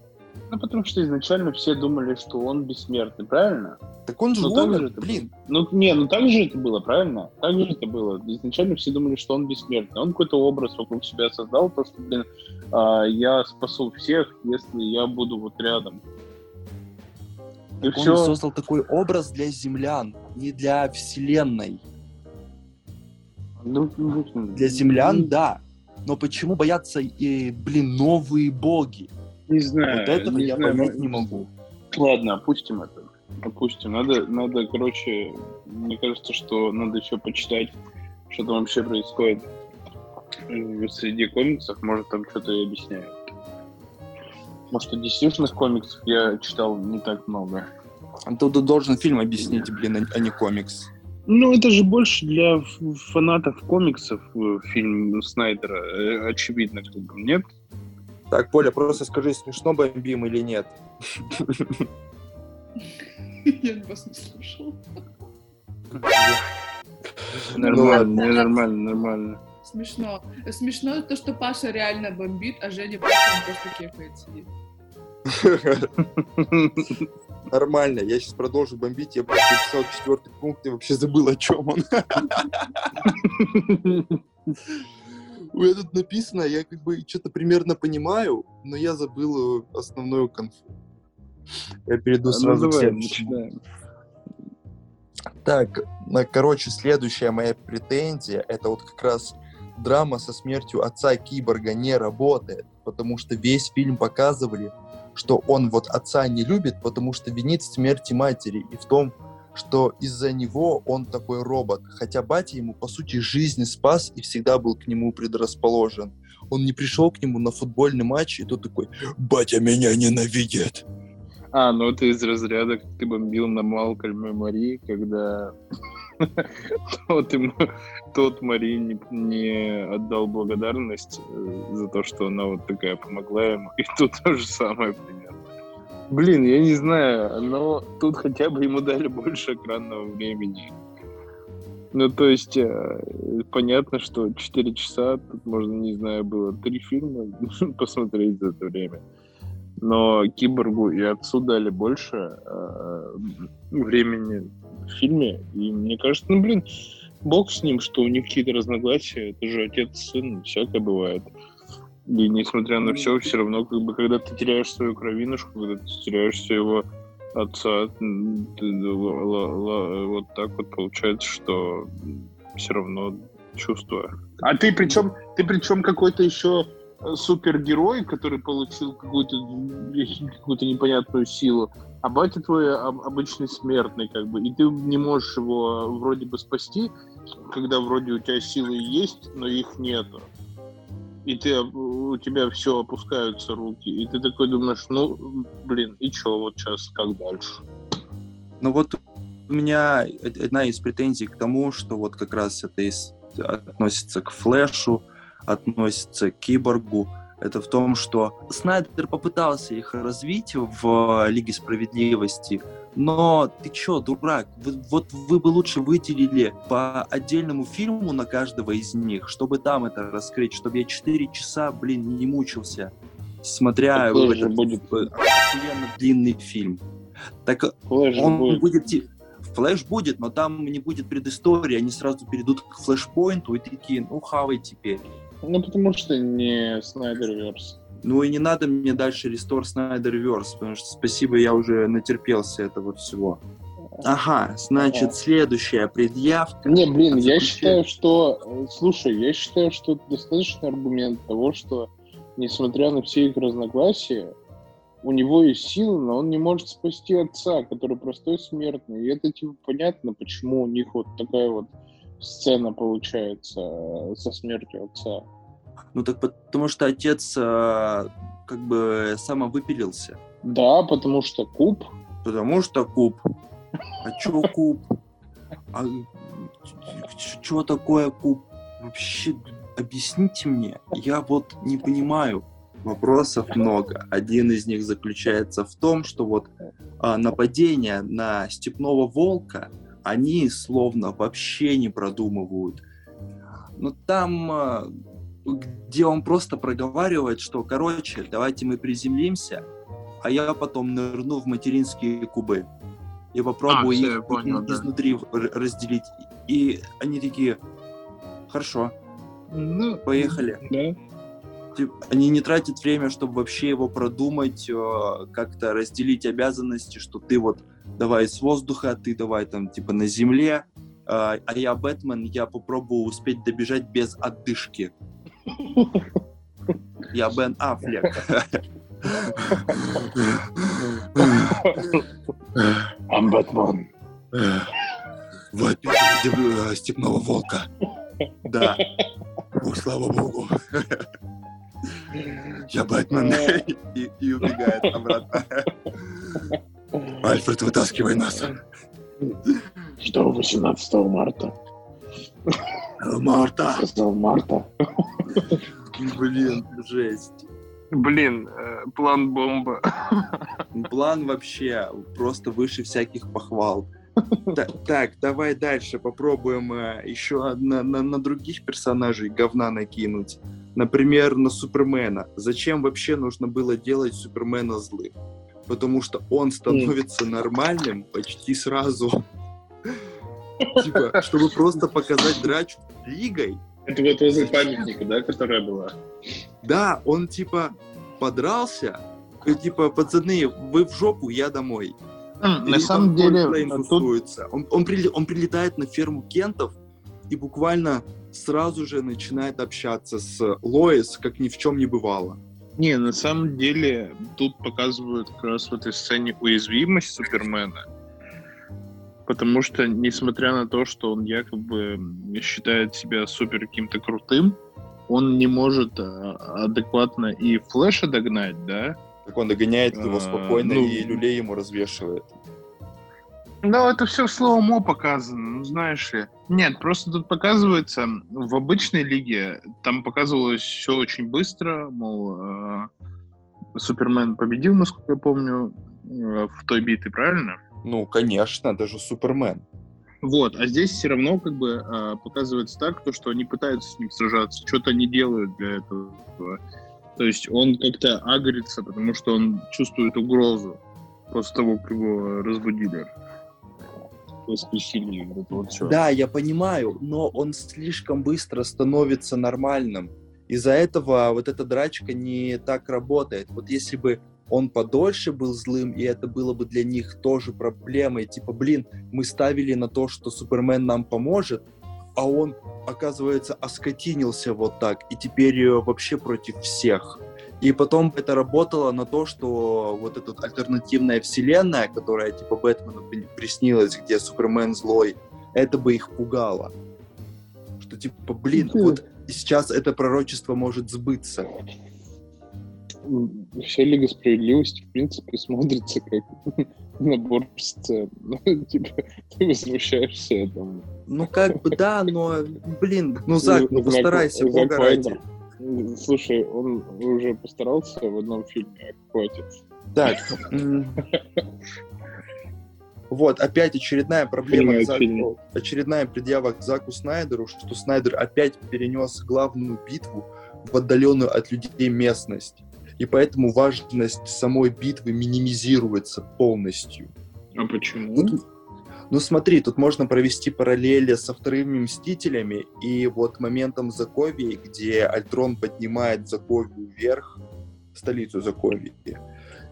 Ну, потому что изначально все думали, что он бессмертный, правильно? Так он же ну, умер, же блин. Ну, не, ну так же это было, правильно? Так же это было. Изначально все думали, что он бессмертный. Он какой-то образ вокруг себя создал, то, что, блин, а, я спасу всех, если я буду вот рядом. И он все... создал такой образ для землян, не для вселенной. Ну, ну для землян, ну, да но почему боятся, и, блин, новые боги? Не знаю. Вот этого не я знаю, понять не могу. Ладно, опустим это. Опустим. Надо, надо, короче, мне кажется, что надо еще почитать, что там вообще происходит среди комиксов. Может, там что-то и объясняют. Может, и действительно комиксов я читал не так много. А ты должен фильм объяснить, блин, а не комикс. Ну, это же больше для фанатов комиксов э, фильм Снайдера, э, очевидно, как бы, нет? Так, Поля, просто скажи, смешно бомбим или нет? Я вас не слушал. Нормально, ну, нормально, нормально. Смешно. Смешно то, что Паша реально бомбит, а Женя просто кефает сидит. Нормально, я сейчас продолжу бомбить, я написал четвертый пункт и вообще забыл, о чем он. У меня тут написано, я как бы что-то примерно понимаю, но я забыл основную конфу. Я перейду сразу ну, давай, к следующему. Так, короче, следующая моя претензия, это вот как раз драма со смертью отца Киборга не работает, потому что весь фильм показывали, что он вот отца не любит, потому что винит смерти матери и в том, что из-за него он такой робот. Хотя батя ему, по сути, жизнь спас и всегда был к нему предрасположен. Он не пришел к нему на футбольный матч, и тот такой «Батя меня ненавидит!» А, ну это из разряда, как ты бомбил на Малкольме Мари, когда тот, ему, тот Мари не, не отдал благодарность э, за то, что она вот такая помогла ему. И тут то же самое примерно. Блин, я не знаю, но тут хотя бы ему дали больше экранного времени. Ну, то есть, э, понятно, что 4 часа, тут можно, не знаю, было три фильма посмотреть за это время. Но Киборгу и отцу дали больше э, времени в фильме. И мне кажется, ну, блин, бог с ним, что у них какие-то разногласия. Это же отец, сын, всякое бывает. И несмотря на все, все равно, как бы, когда ты теряешь свою кровинушку, когда ты теряешь своего отца, ты, вот так вот получается, что все равно чувство. А ты причем, ты причем какой-то еще супергерой, который получил какую-то какую-то непонятную силу, а батя твой обычный смертный, как бы, и ты не можешь его вроде бы спасти, когда вроде у тебя силы есть, но их нету. И ты, у тебя все опускаются руки, и ты такой думаешь, ну, блин, и что вот сейчас, как дальше? Ну вот у меня одна из претензий к тому, что вот как раз это из, относится к флешу, относится к киборгу, это в том, что Снайдер попытался их развить в Лиге Справедливости, но ты чё, дурак? Вы, вот вы бы лучше выделили по отдельному фильму на каждого из них, чтобы там это раскрыть, чтобы я 4 часа, блин, не мучился, смотря Так этот будет. охуенно длинный фильм. Так Флэш он будет. будет... Флэш будет, но там не будет предыстории, они сразу перейдут к флешпоинту и такие, ну хавай теперь. Ну, потому что не Снайдерверс. Ну и не надо мне дальше Restore Snyderverse, потому что спасибо, я уже натерпелся этого всего. Ага, значит, Ага. следующая предъявка. Не, блин, я считаю, что... Слушай, я считаю, что это достаточный аргумент того, что, несмотря на все их разногласия, у него есть силы, но он не может спасти отца, который простой смертный. И это, типа, понятно, почему у них вот такая вот сцена получается э, со смертью отца. Ну так потому что отец э, как бы самовыпилился. Да, потому что куб... Потому что куб. А чё куб? А что такое куб? Вообще, объясните мне. Я вот не понимаю. Вопросов много. Один из них заключается в том, что вот а, нападение на степного волка они словно вообще не продумывают. Но там, а, где он просто проговаривает, что, короче, давайте мы приземлимся, а я потом нырну в материнские кубы и попробую А, их понял, да. изнутри р- разделить. И они такие, хорошо, Ну, поехали. да. Они не тратят время, чтобы вообще его продумать, э, как-то разделить обязанности, что ты вот давай с воздуха, ты давай там типа на земле, а а я Бэтмен, я попробую успеть добежать без отдышки. Я Бен Аффлек. I'm Batman. Вот степного волка. Да. О, слава богу. Я Бэтмен. И, и убегает обратно. Альфред, вытаскивай нас. Что 18 марта? Марта. Сказал Марта. Блин, жесть. Блин, э, план бомба. План вообще просто выше всяких похвал. Та- Так, давай дальше попробуем э, еще на, на- на других персонажей говна накинуть. Например, на Супермена. Зачем вообще нужно было делать Супермена злым? Потому что он становится нормальным почти сразу. Типа, чтобы просто показать драчку Лигой, Это вот возле памятника, да, которая была? Да, он типа подрался, и, типа, пацаны, вы в жопу, я домой. На самом деле, тут. Он, он, он прилетает на ферму Кентов и буквально сразу же начинает общаться с Лоис, как ни в чем не бывало. Не, на самом деле тут показывают как раз в этой сцене уязвимость Супермена. Потому что, несмотря на то, что он якобы считает себя супер каким-то крутым, он не может а, адекватно и Флэша догнать, да? Так он догоняет его А, спокойно ну- и люлей ему развешивает. Ну, это все словом О показано, ну, знаешь ли. Нет, просто тут показывается, в обычной лиге там показывалось все очень быстро, мол, э, Супермен победил, насколько я помню, э, в той битве, правильно? Ну, конечно, даже Супермен. Вот, а здесь все равно как бы э, показывается так, то, что они пытаются с ним сражаться, что-то они делают для этого. То есть он как-то агрится, потому что он чувствует угрозу после того, как его разбудили. Воскресили вот вот. Да, я понимаю, но он слишком быстро становится нормальным. Из-за этого вот эта драчка не так работает. Вот если бы он подольше был злым, и это было бы для них тоже проблемой, типа, блин, мы ставили на то, что Супермен нам поможет, а он, оказывается, оскотинился вот так, и теперь э, вообще против всех. И потом это работало на то, что вот эта альтернативная вселенная, которая типа Бэтмену при- приснилась, где Супермен злой, это бы их пугало. Что типа, блин, вот сейчас это пророчество может сбыться. Вся Лига Справедливости, в принципе, смотрится как набор сцен. Ну, типа, ты возмущаешься этому. Ну как бы да, но, блин, ну Зак, ну Зак- постарайся, бога ради. Слушай, он уже постарался в одном фильме, хватит. Так. Вот, опять очередная проблема, к Заку, очередная предъява к Заку Снайдеру, что Снайдер опять перенес главную битву в отдаленную от людей местность. И поэтому важность самой битвы минимизируется полностью. А почему? Ну, ну смотри, тут можно провести параллели со вторыми Мстителями и вот моментом Заковии, где Альтрон поднимает Заковию вверх, столицу Заковии.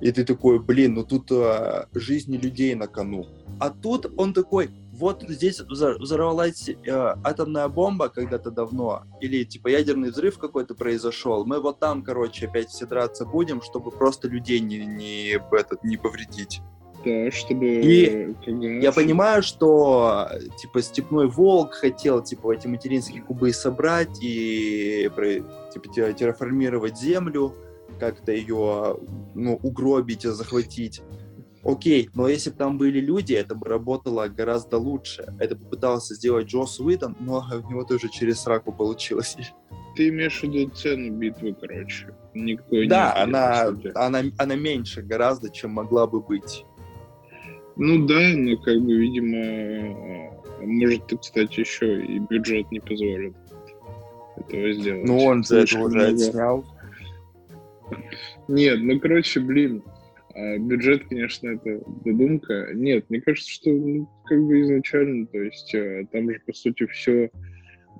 И ты такой, блин, ну тут а, жизни людей на кону. А тут он такой, вот здесь взорвалась э, атомная бомба когда-то давно, или типа ядерный взрыв какой-то произошел, мы вот там, короче, опять все драться будем, чтобы просто людей не, не, этот, не повредить. Да, чтобы... И я понимаю, что типа степной волк хотел типа эти материнские кубы собрать и типа терраформировать землю, как-то ее ну, угробить, захватить. Окей, но если бы там были люди, это бы работало гораздо лучше. Это бы пытался сделать Джос Уидон, но у него тоже через сраку получилось. Ты имеешь в виду цену битвы, короче. Никто да, не она, она, она меньше гораздо, чем могла бы быть. Ну да, но как бы, видимо, может, кстати, еще и бюджет не позволит этого сделать. Ну он за это уже отснял. Нет, ну, короче, блин, а бюджет, конечно, это додумка. Нет, мне кажется, что ну, как бы изначально, то есть э, там же, по сути, все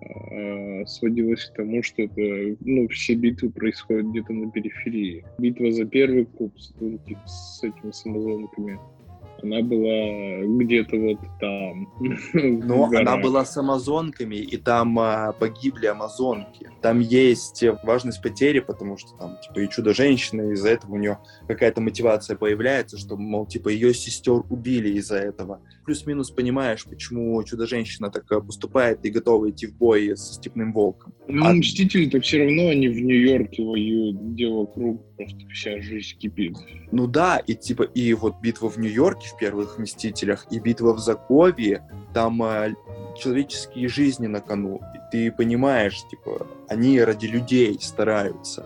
а, сводилось к тому, что это, ну, все битвы происходят где-то на периферии. Битва за первый куб с, с этими самозонками она была где-то вот там. Но она была с амазонками, и там а, погибли амазонки. Там есть важность потери, потому что там, типа, и чудо-женщина, из-за этого у нее какая-то мотивация появляется, что, мол, типа, ее сестер убили из-за этого. Плюс-минус понимаешь, почему чудо-женщина так поступает и готова идти в бой со степным волком. Ну, а... Мстители-то все равно они в Нью-Йорке воюют, где вокруг просто вся жизнь кипит. Ну да, и типа, и вот битва в Нью-Йорке в первых Мстителях, и битва в Закове, там э, человеческие жизни на кону. И ты понимаешь, типа, они ради людей стараются.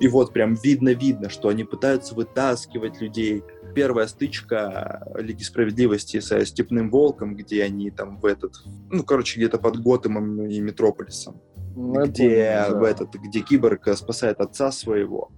И вот прям видно-видно, что они пытаются вытаскивать людей. Первая стычка Лиги Справедливости со Степным Волком, где они там в этот, ну, короче, где-то под Готэмом и Метрополисом. Ну, где, понял, да. в этот, где киборг спасает отца своего.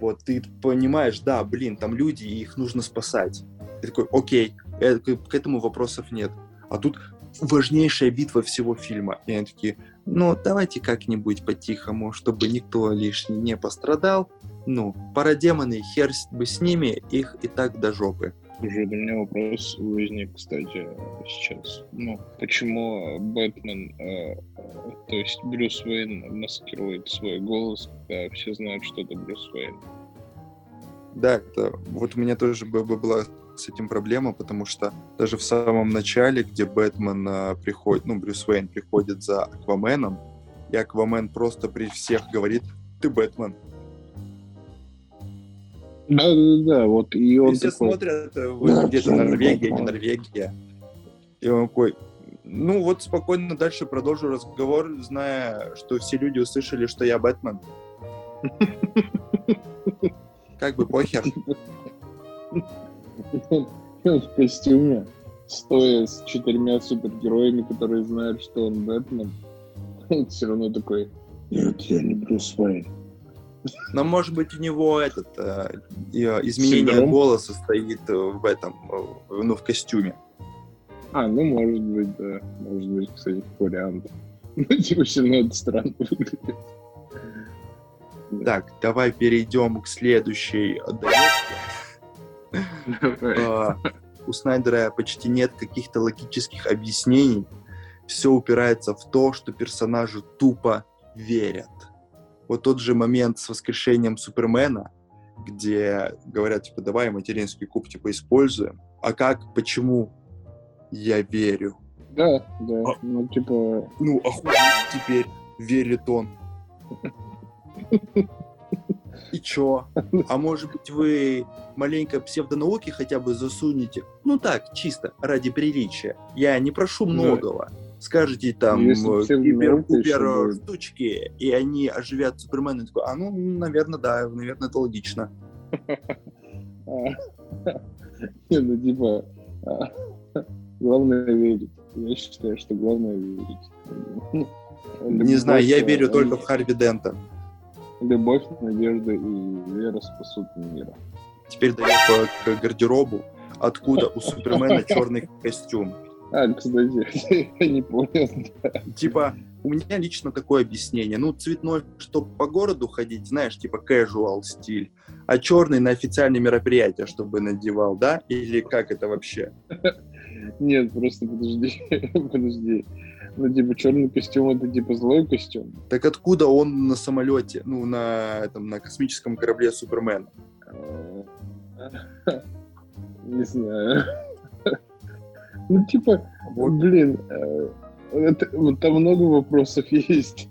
Вот ты понимаешь, да, блин, там люди, и их нужно спасать. Ты такой, окей, э, к этому вопросов нет. А тут важнейшая битва всего фильма. И они такие, ну, давайте как-нибудь по-тихому, чтобы никто лишний не пострадал. Ну, парадемоны, хер бы с ними, их и так до жопы. Уже у меня вопрос возник, кстати, сейчас. Ну, почему Бэтмен, э, то есть Брюс Уэйн маскирует свой голос, когда все знают, что это Брюс Уэйн? Да, это, вот у меня тоже бы, бы была с этим проблема, потому что даже в самом начале, где Бэтмен э, приходит, ну, Брюс Уэйн приходит за Акваменом, и Аквамен просто при всех говорит, ты Бэтмен. Да, да, да, вот и он. И все такой... смотрят, э, где-то Норвегия, не Норвегия. И он такой, ну вот спокойно дальше продолжу разговор, зная, что все люди услышали, что я Бэтмен. Как бы похер. В костюме, стоя с четырьмя супергероями, которые знают, что он Бэтмен, все равно такой, нет, я не Брюс Уэйн. Но, может быть, у него этот э, изменение Синдром? голоса стоит в этом, ну, в костюме. А, ну, может быть, да. Может быть, кстати, вариант. Ну, типа, все равно это странно выглядит. Так, давай перейдем к следующей доевке. У Снайдера почти нет каких-то логических объяснений. Все упирается в то, что персонажи тупо верят вот тот же момент с воскрешением Супермена, где говорят, типа, давай материнский куб, типа, используем. А как, почему я верю? Да, да, а, ну, типа... Ну, охуеть теперь, верит он. И чё? А может быть, вы маленько псевдонауки хотя бы засунете? Ну так, чисто, ради приличия. Я не прошу многого. скажете там еще Купер будет. штучки, и они оживят Супермена, такой, а ну, наверное, да, наверное, это логично. Не, ну типа, а, главное верить. Я считаю, что главное верить. Не знаю, я верю э, только в Харви Дента. Любовь, надежда и вера спасут мир. Теперь даю по гардеробу, откуда у Супермена черный костюм. А, кстати, я не понял. Типа, у меня лично такое объяснение. Ну, цветной, чтобы по городу ходить, знаешь, типа casual стиль, а черный на официальные мероприятия, чтобы надевал, да? Или как это вообще? Нет, просто подожди, подожди. Ну, типа, черный костюм это типа злой костюм. Так откуда он на самолете, ну, на, этом, на космическом корабле Супермена? Не знаю. Ну, типа, блин, э, это- вот там много вопросов есть.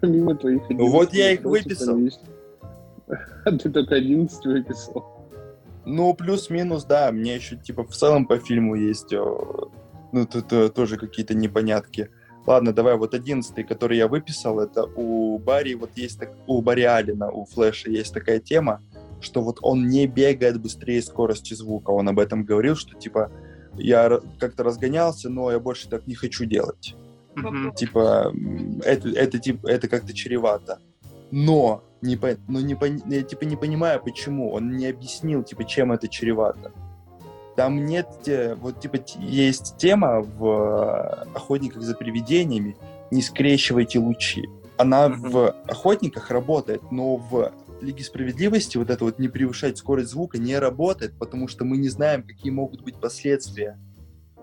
Помимо твоих Ну, вот 11 я их выписал. там. А ты только 11 выписал. Ну, плюс-минус, да. Мне еще, типа, в целом по фильму есть, э, ну, тут тоже какие-то непонятки. Ладно, давай вот одиннадцатый, который я выписал, это у Барри, вот есть так, у Барри Алина, у Флэша есть такая тема, что вот он не бегает быстрее скорости звука. Он об этом говорил, что, типа, я как-то разгонялся, но я больше так не хочу делать. Мгм. Типа, это, это, типа, это как-то чревато. Но, не по, но не пон- я, типа, не понимаю, почему. Он не объяснил, типа, чем это чревато. Там нет, те- вот, типа, есть тема в э, «Охотниках за привидениями» «Не скрещивайте лучи». Она Мгм. в «Охотниках» работает, но в Лиге Справедливости вот это вот не превышать скорость звука не работает, потому что мы не знаем, какие могут быть последствия.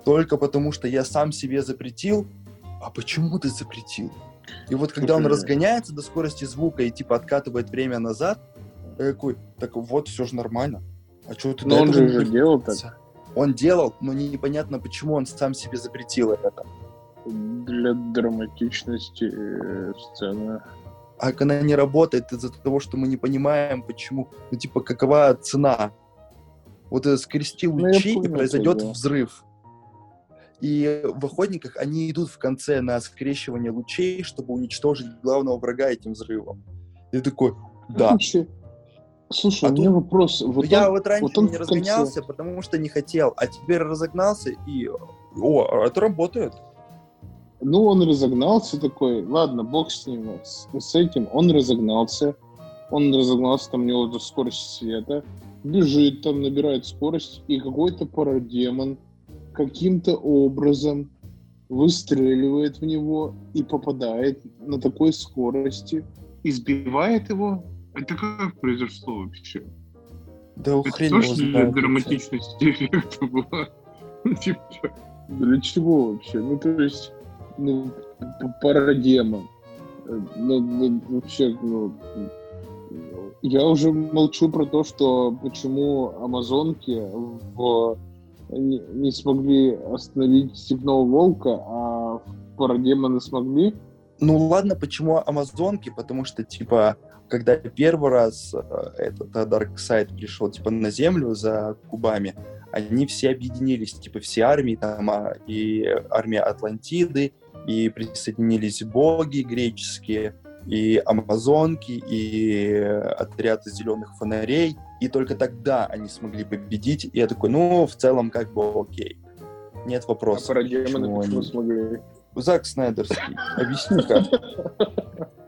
Только потому что я сам себе запретил, а почему ты запретил? И вот когда он разгоняется до скорости звука и типа откатывает время назад, я такой, так вот, все же нормально. А что ты Но он же уже делал так. Догадался?» Он делал, но непонятно, почему он сам себе запретил это. Для драматичности э, сцены. А она не работает из-за того, что мы не понимаем, почему, ну типа, какова цена. Вот скрести Ну, лучи, и понял произойдет тебя. взрыв. И в охотниках они идут в конце на скрещивание лучей, чтобы уничтожить главного врага этим взрывом. И такой, да. Слушай, А у меня тут- вопрос. Вот я он- вот раньше вот он не конце- разгонялся, потому что не хотел, а теперь разогнался и... О, это работает. Ну, он разогнался такой, ладно, бог с ним, с, с этим. Он разогнался, он разогнался, там у него уже скорость света, бежит там, набирает скорость, и какой-то парадемон каким-то образом выстреливает в него и попадает на такой скорости, избивает его. Это как произошло вообще? Да Это хрен тоже его для знает. драматичности эффекта было. Ну, типа, для чего вообще? Ну, то есть, ну, парадемон. Э, Ну, ну, вообще, ну, я уже молчу про то, что почему амазонки в, не, не смогли остановить степного волка, а парадемоны смогли. Ну ладно, почему Амазонки? Потому что, типа, когда первый раз э, этот э, Darkseid пришел, типа, на Землю за кубами, они все объединились, типа, все армии, там, а, и армия Атлантиды, и присоединились боги греческие, и амазонки, и отряд зеленых фонарей, и только тогда они смогли победить, и я такой, ну, в целом, как бы, окей. Нет А вопросов. парадемоны почему почему они- смогли? Зак Снайдерский, объясни как.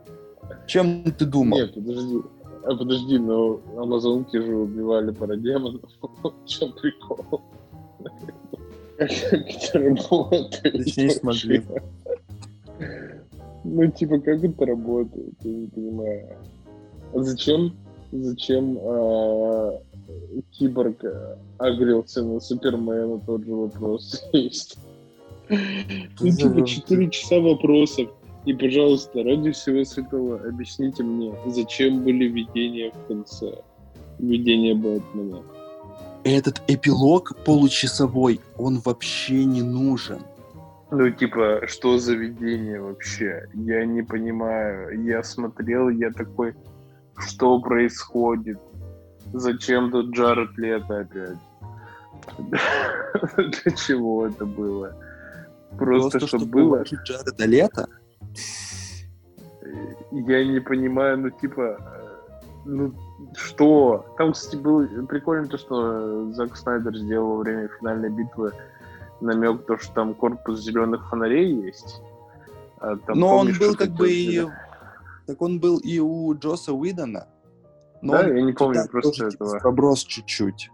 Чем ты думал? Нет, подожди. А подожди, но амазонки же убивали парадемонов. В чем прикол? Как это работает? Точнее, смогли. Ну, типа, как это работает? Я не понимаю. А зачем, зачем а, Киборг агрился на Супермена? Тот же вопрос есть. Ну, типа, 4 часа вопросов. И, пожалуйста, ради всего святого, объясните мне, зачем были видения в конце? Видения Бэтмена. Этот эпилог получасовой, он вообще не нужен. Ну, типа, что за видение вообще? Я не понимаю. Я смотрел, я такой, что происходит? Зачем тут Джаред Лето опять? Для чего это было? Просто, Просто чтобы чтобы было. Джареда Лето? Я не понимаю, ну, типа, э, ну, что? Там, кстати, было прикольно то, что Зак Снайдер сделал во время финальной битвы намек, то, что там корпус зеленых фонарей есть. А там, Но он помнишь, был что как бы и... Так он был и у Джоса Уидона. Но Да, он я не помню просто типа, этого. проброс чуть-чуть.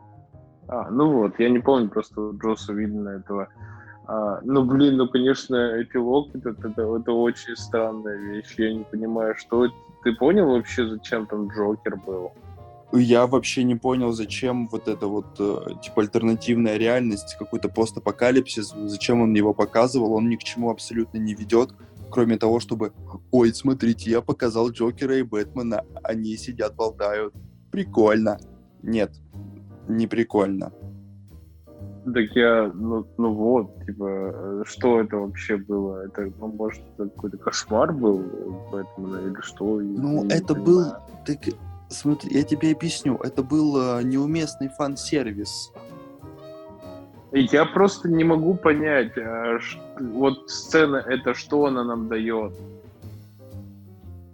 А, ну вот, я не помню просто у Джоса видно этого. А, ну, блин, ну, конечно, эпилог это, это, это очень странная вещь. Я не понимаю, что... Ты понял вообще, зачем там Джокер был? Я вообще не понял, зачем вот эта вот, э, типа, альтернативная реальность, какой-то постапокалипсис, зачем он его показывал, он ни к чему абсолютно не ведет, кроме того, чтобы, ой, смотрите, я показал Джокера и Бэтмена, они сидят, болтают. Прикольно. Нет, не прикольно. Так я, ну, ну вот, типа, э, что это вообще было? Это, ну, может, это какой-то кошмар был Бэтмена или что? Я Ну, это понимаю. был, так, смотри, я тебе объясню, это был э, неуместный фан-сервис. Я просто не могу понять, а, ш- вот сцена, это что она нам дает?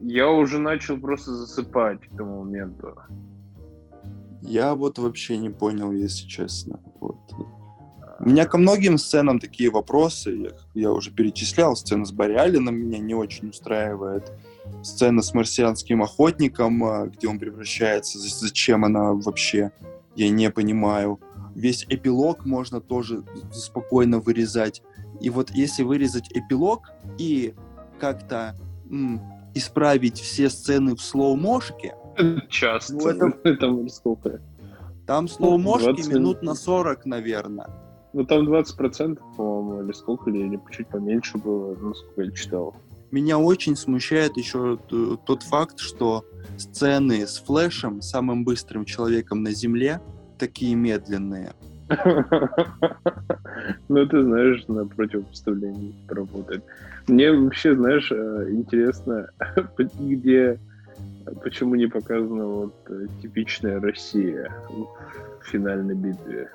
Я уже начал просто засыпать к тому моменту. Я вот вообще не понял, если честно. Вот. У меня ко многим сценам такие вопросы. Я, я уже перечислял. Сцена с Барри Алленом меня не очень устраивает. Сцена с марсианским охотником, а, где он превращается. За- Зачем она вообще? Я не понимаю. Весь эпилог можно тоже спокойно вырезать. И вот если вырезать эпилог и как-то исправить все сцены в слоу-мошке, Часто. Ну, это- Там сколько? там слоу-мошки 20 минут на 40, наверное. Ну, там 20%, по-моему, или сколько, или, или чуть поменьше было, насколько я читал. Меня очень смущает еще тот факт, что сцены с Флэшем, самым быстрым человеком на Земле, такие медленные. Ну, ты знаешь, на противопоставлении работает. Мне вообще, знаешь, э, интересно, где, почему не показана вот э, типичная Россия в финальной битве.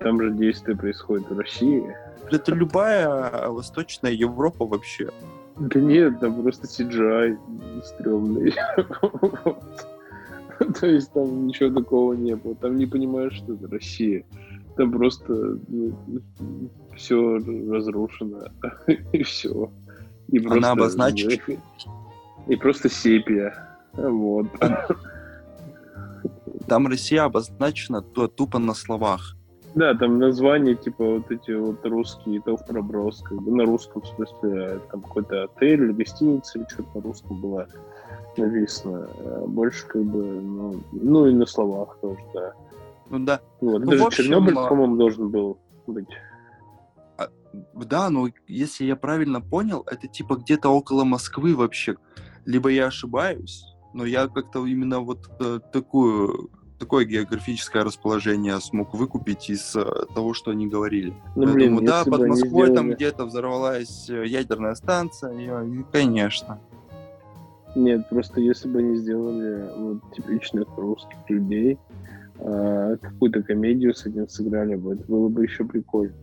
Там же действие происходит в России. Это любая Восточная Европа вообще. Да нет, там просто CGI стрёмный. То есть там ничего такого не было. Там не понимаешь, что это Россия. Там просто все разрушено. И все. И Она обозначена. И просто сепия. Вот. Там Россия обозначена то- тупо на словах. Да, там названия, типа, вот эти вот русские, это в проброс, как бы на русском, в смысле, там какой-то отель или гостиница или что-то на русском было написано. А Больше, как бы, ну, ну и на словах тоже, да. Ну да, Вот. Ну, Даже общем, Чернобыль, а- по-моему, должен был быть. да, но если я правильно понял, это типа где-то около Москвы вообще. Либо я ошибаюсь, но я как-то именно вот э, такую такое географическое расположение смог выкупить из э, того, что они говорили. Ну, Я блин, думаю, да, под Москвой там где-то взорвалась э, ядерная станция, и, конечно. Нет, просто если бы они сделали вот типичных русских людей, а, какую-то комедию с этим сыграли бы, это было бы еще прикольнее.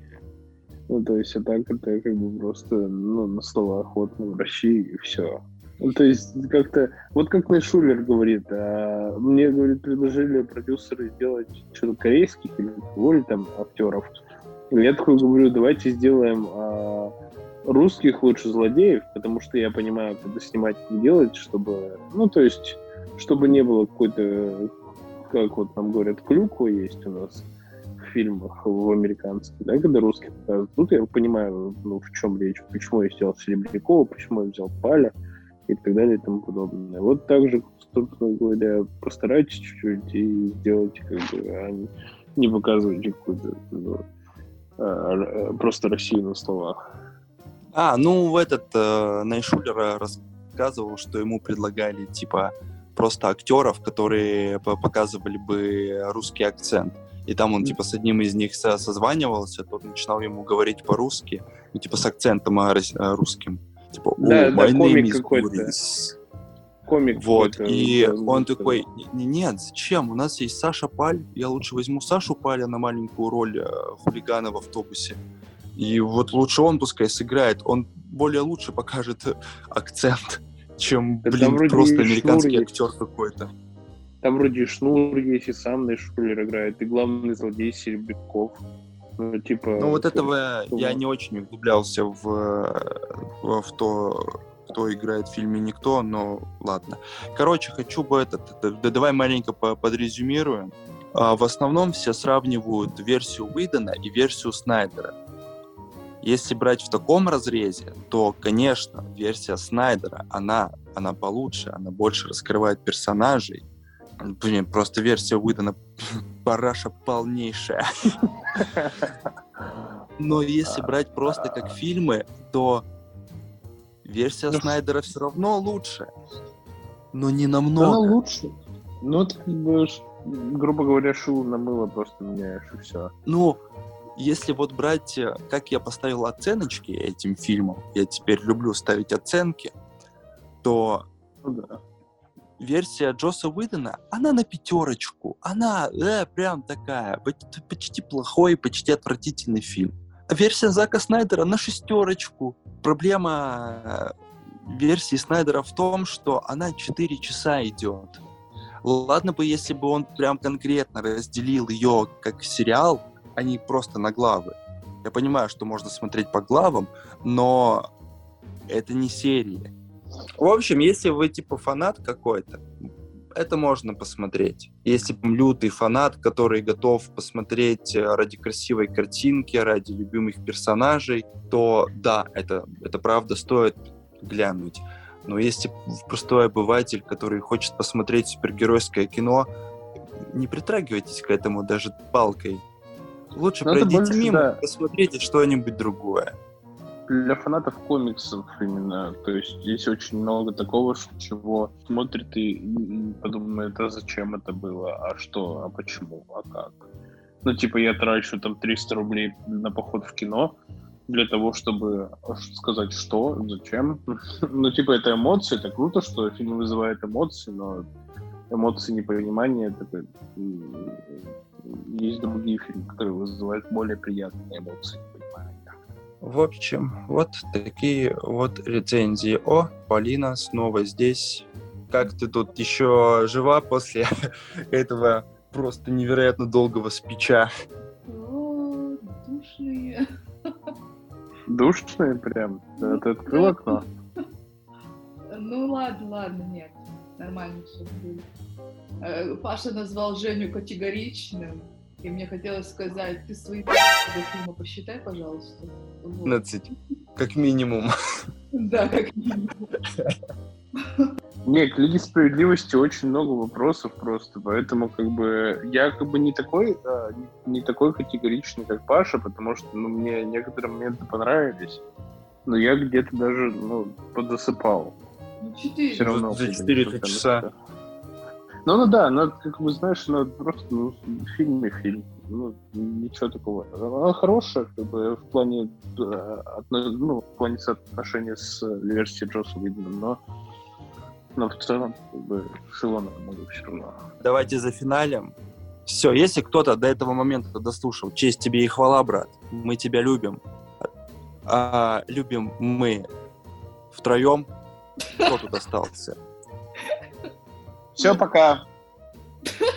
Ну, то есть, а так это как бы просто, ну, на словах, вот мы в России, и все. Ну, то есть, как-то, вот как Шулер говорит, а, мне, говорит, предложили продюсеры сделать что-то корейских или кого там актеров. И Я такой говорю, давайте сделаем а, русских лучше злодеев, потому что я понимаю, когда снимать и делать, чтобы, ну, то есть, чтобы не было какой-то, как вот нам говорят, клюква есть у нас в фильмах, в американских, да, когда русских показывают. Тут я понимаю, ну, в чем речь, почему я сделал Серебрякова, почему я взял Паля и так далее и тому подобное. Вот так же, собственно говоря, постарайтесь чуть-чуть и сделайте, как бы, а не- показывайте какую-то, ну, а, а, просто Россию на словах. А, ну, в этот э, Найшулер рассказывал, что ему предлагали, типа, просто актеров, которые по- показывали бы русский акцент. И там он, типа, с одним из них со- созванивался, тот начинал ему говорить по-русски, ну, типа, с акцентом а, а, русским. Типа, «О, Да, да, my name комик is какой-то. Борис». Комик Вот, и да, он такой, «Не- нет, зачем? У нас есть Саша Паль, я лучше возьму Сашу Паля на маленькую роль э, хулигана в автобусе. И вот лучше он пускай сыграет, он более лучше покажет акцент, чем, Да блин, просто американский актер какой-то. Там вроде и Шнур есть, и сам Шулер играет, и главный злодей Серебряков. Ну, типа... Ну вот этого я не очень углублялся в, в, в то, кто играет в фильме «Никто», но ладно. Короче, хочу бы этот... д- д- Давай маленько по- подрезюмируем. А, В основном все сравнивают версию Уидона и версию Снайдера. Если брать в таком разрезе, то, конечно, версия Снайдера, она, она получше, она больше раскрывает персонажей. Блин, просто версия Уидона параша полнейшая. Но если брать просто как фильмы, то версия Ну, Снайдера все равно лучше. Но не Она намного. лучше. Ну, это как бы, грубо говоря, шило на мыло просто меняешь, и все. Ну, если вот брать, э, как я поставил оценочки этим фильмам, я теперь люблю ставить оценки, то Ну да. Версия Джоса Уидона, она на пятерочку. Она э, прям такая, поч- почти плохой, почти отвратительный фильм. Версия Зака Снайдера на шестерочку. Проблема э, версии Снайдера в том, что она 4 часа идет. Ладно бы, если бы он прям конкретно разделил ее как сериал, а не просто на главы. Я понимаю, что можно смотреть по главам, но это не серии. В общем, если вы типа фанат какой-то, это можно посмотреть. Если прям лютый фанат, который готов посмотреть э, ради красивой картинки, ради любимых персонажей, то да, это, это правда стоит глянуть. Но если простой обыватель, который хочет посмотреть супергеройское кино, не притрагивайтесь к этому даже палкой. Лучше Ну, это пройдите больше, мимо, да. посмотрите что-нибудь другое. Для фанатов комиксов именно. То есть здесь очень много такого, чего смотрит и, подумает, а зачем это было, а что, а почему, а как. Ну, типа, я трачу там 300 рублей на поход в кино для того, чтобы сказать, что, зачем. Ну, типа, это эмоции, это круто, что фильм вызывает эмоции, но эмоции непонимания, это есть другие фильмы, которые вызывают более приятные эмоции непонимания. В общем, вот такие вот рецензии. О, Полина снова здесь. Как ты тут еще жива после этого просто невероятно долгого спича? О, душные. Душные прям. Да, ты открыл окно? Ну ладно, ладно, нет. Нормально все будет. Э, Паша назвал Женю категоричным, и мне хотелось сказать, ты свои до фильма посчитай, пожалуйста. Вот. 15, как минимум. Да, как минимум. Не, к Лиге Справедливости очень много вопросов просто, поэтому как бы я как бы не такой, а, не, такой категоричный, как Паша, потому что ну, мне некоторые моменты понравились, но я где-то даже ну, подзасыпал. Ну, четыре. Все равно. за блин, 4 что-то часа. Ну, ну да, ну, как бы, знаешь, ну, просто ну, фильм и фильм. Ну, ничего такого. Она хорошая, как бы, в плане, э, ну, в плане соотношения с версией Джоса Уидона, но, но в целом, как бы, шило на много все равно. Давайте за финалем. Все, если кто-то до этого момента дослушал, честь тебе и хвала, брат. Мы тебя любим. А, любим мы втроем. Кто тут остался? Все, пока.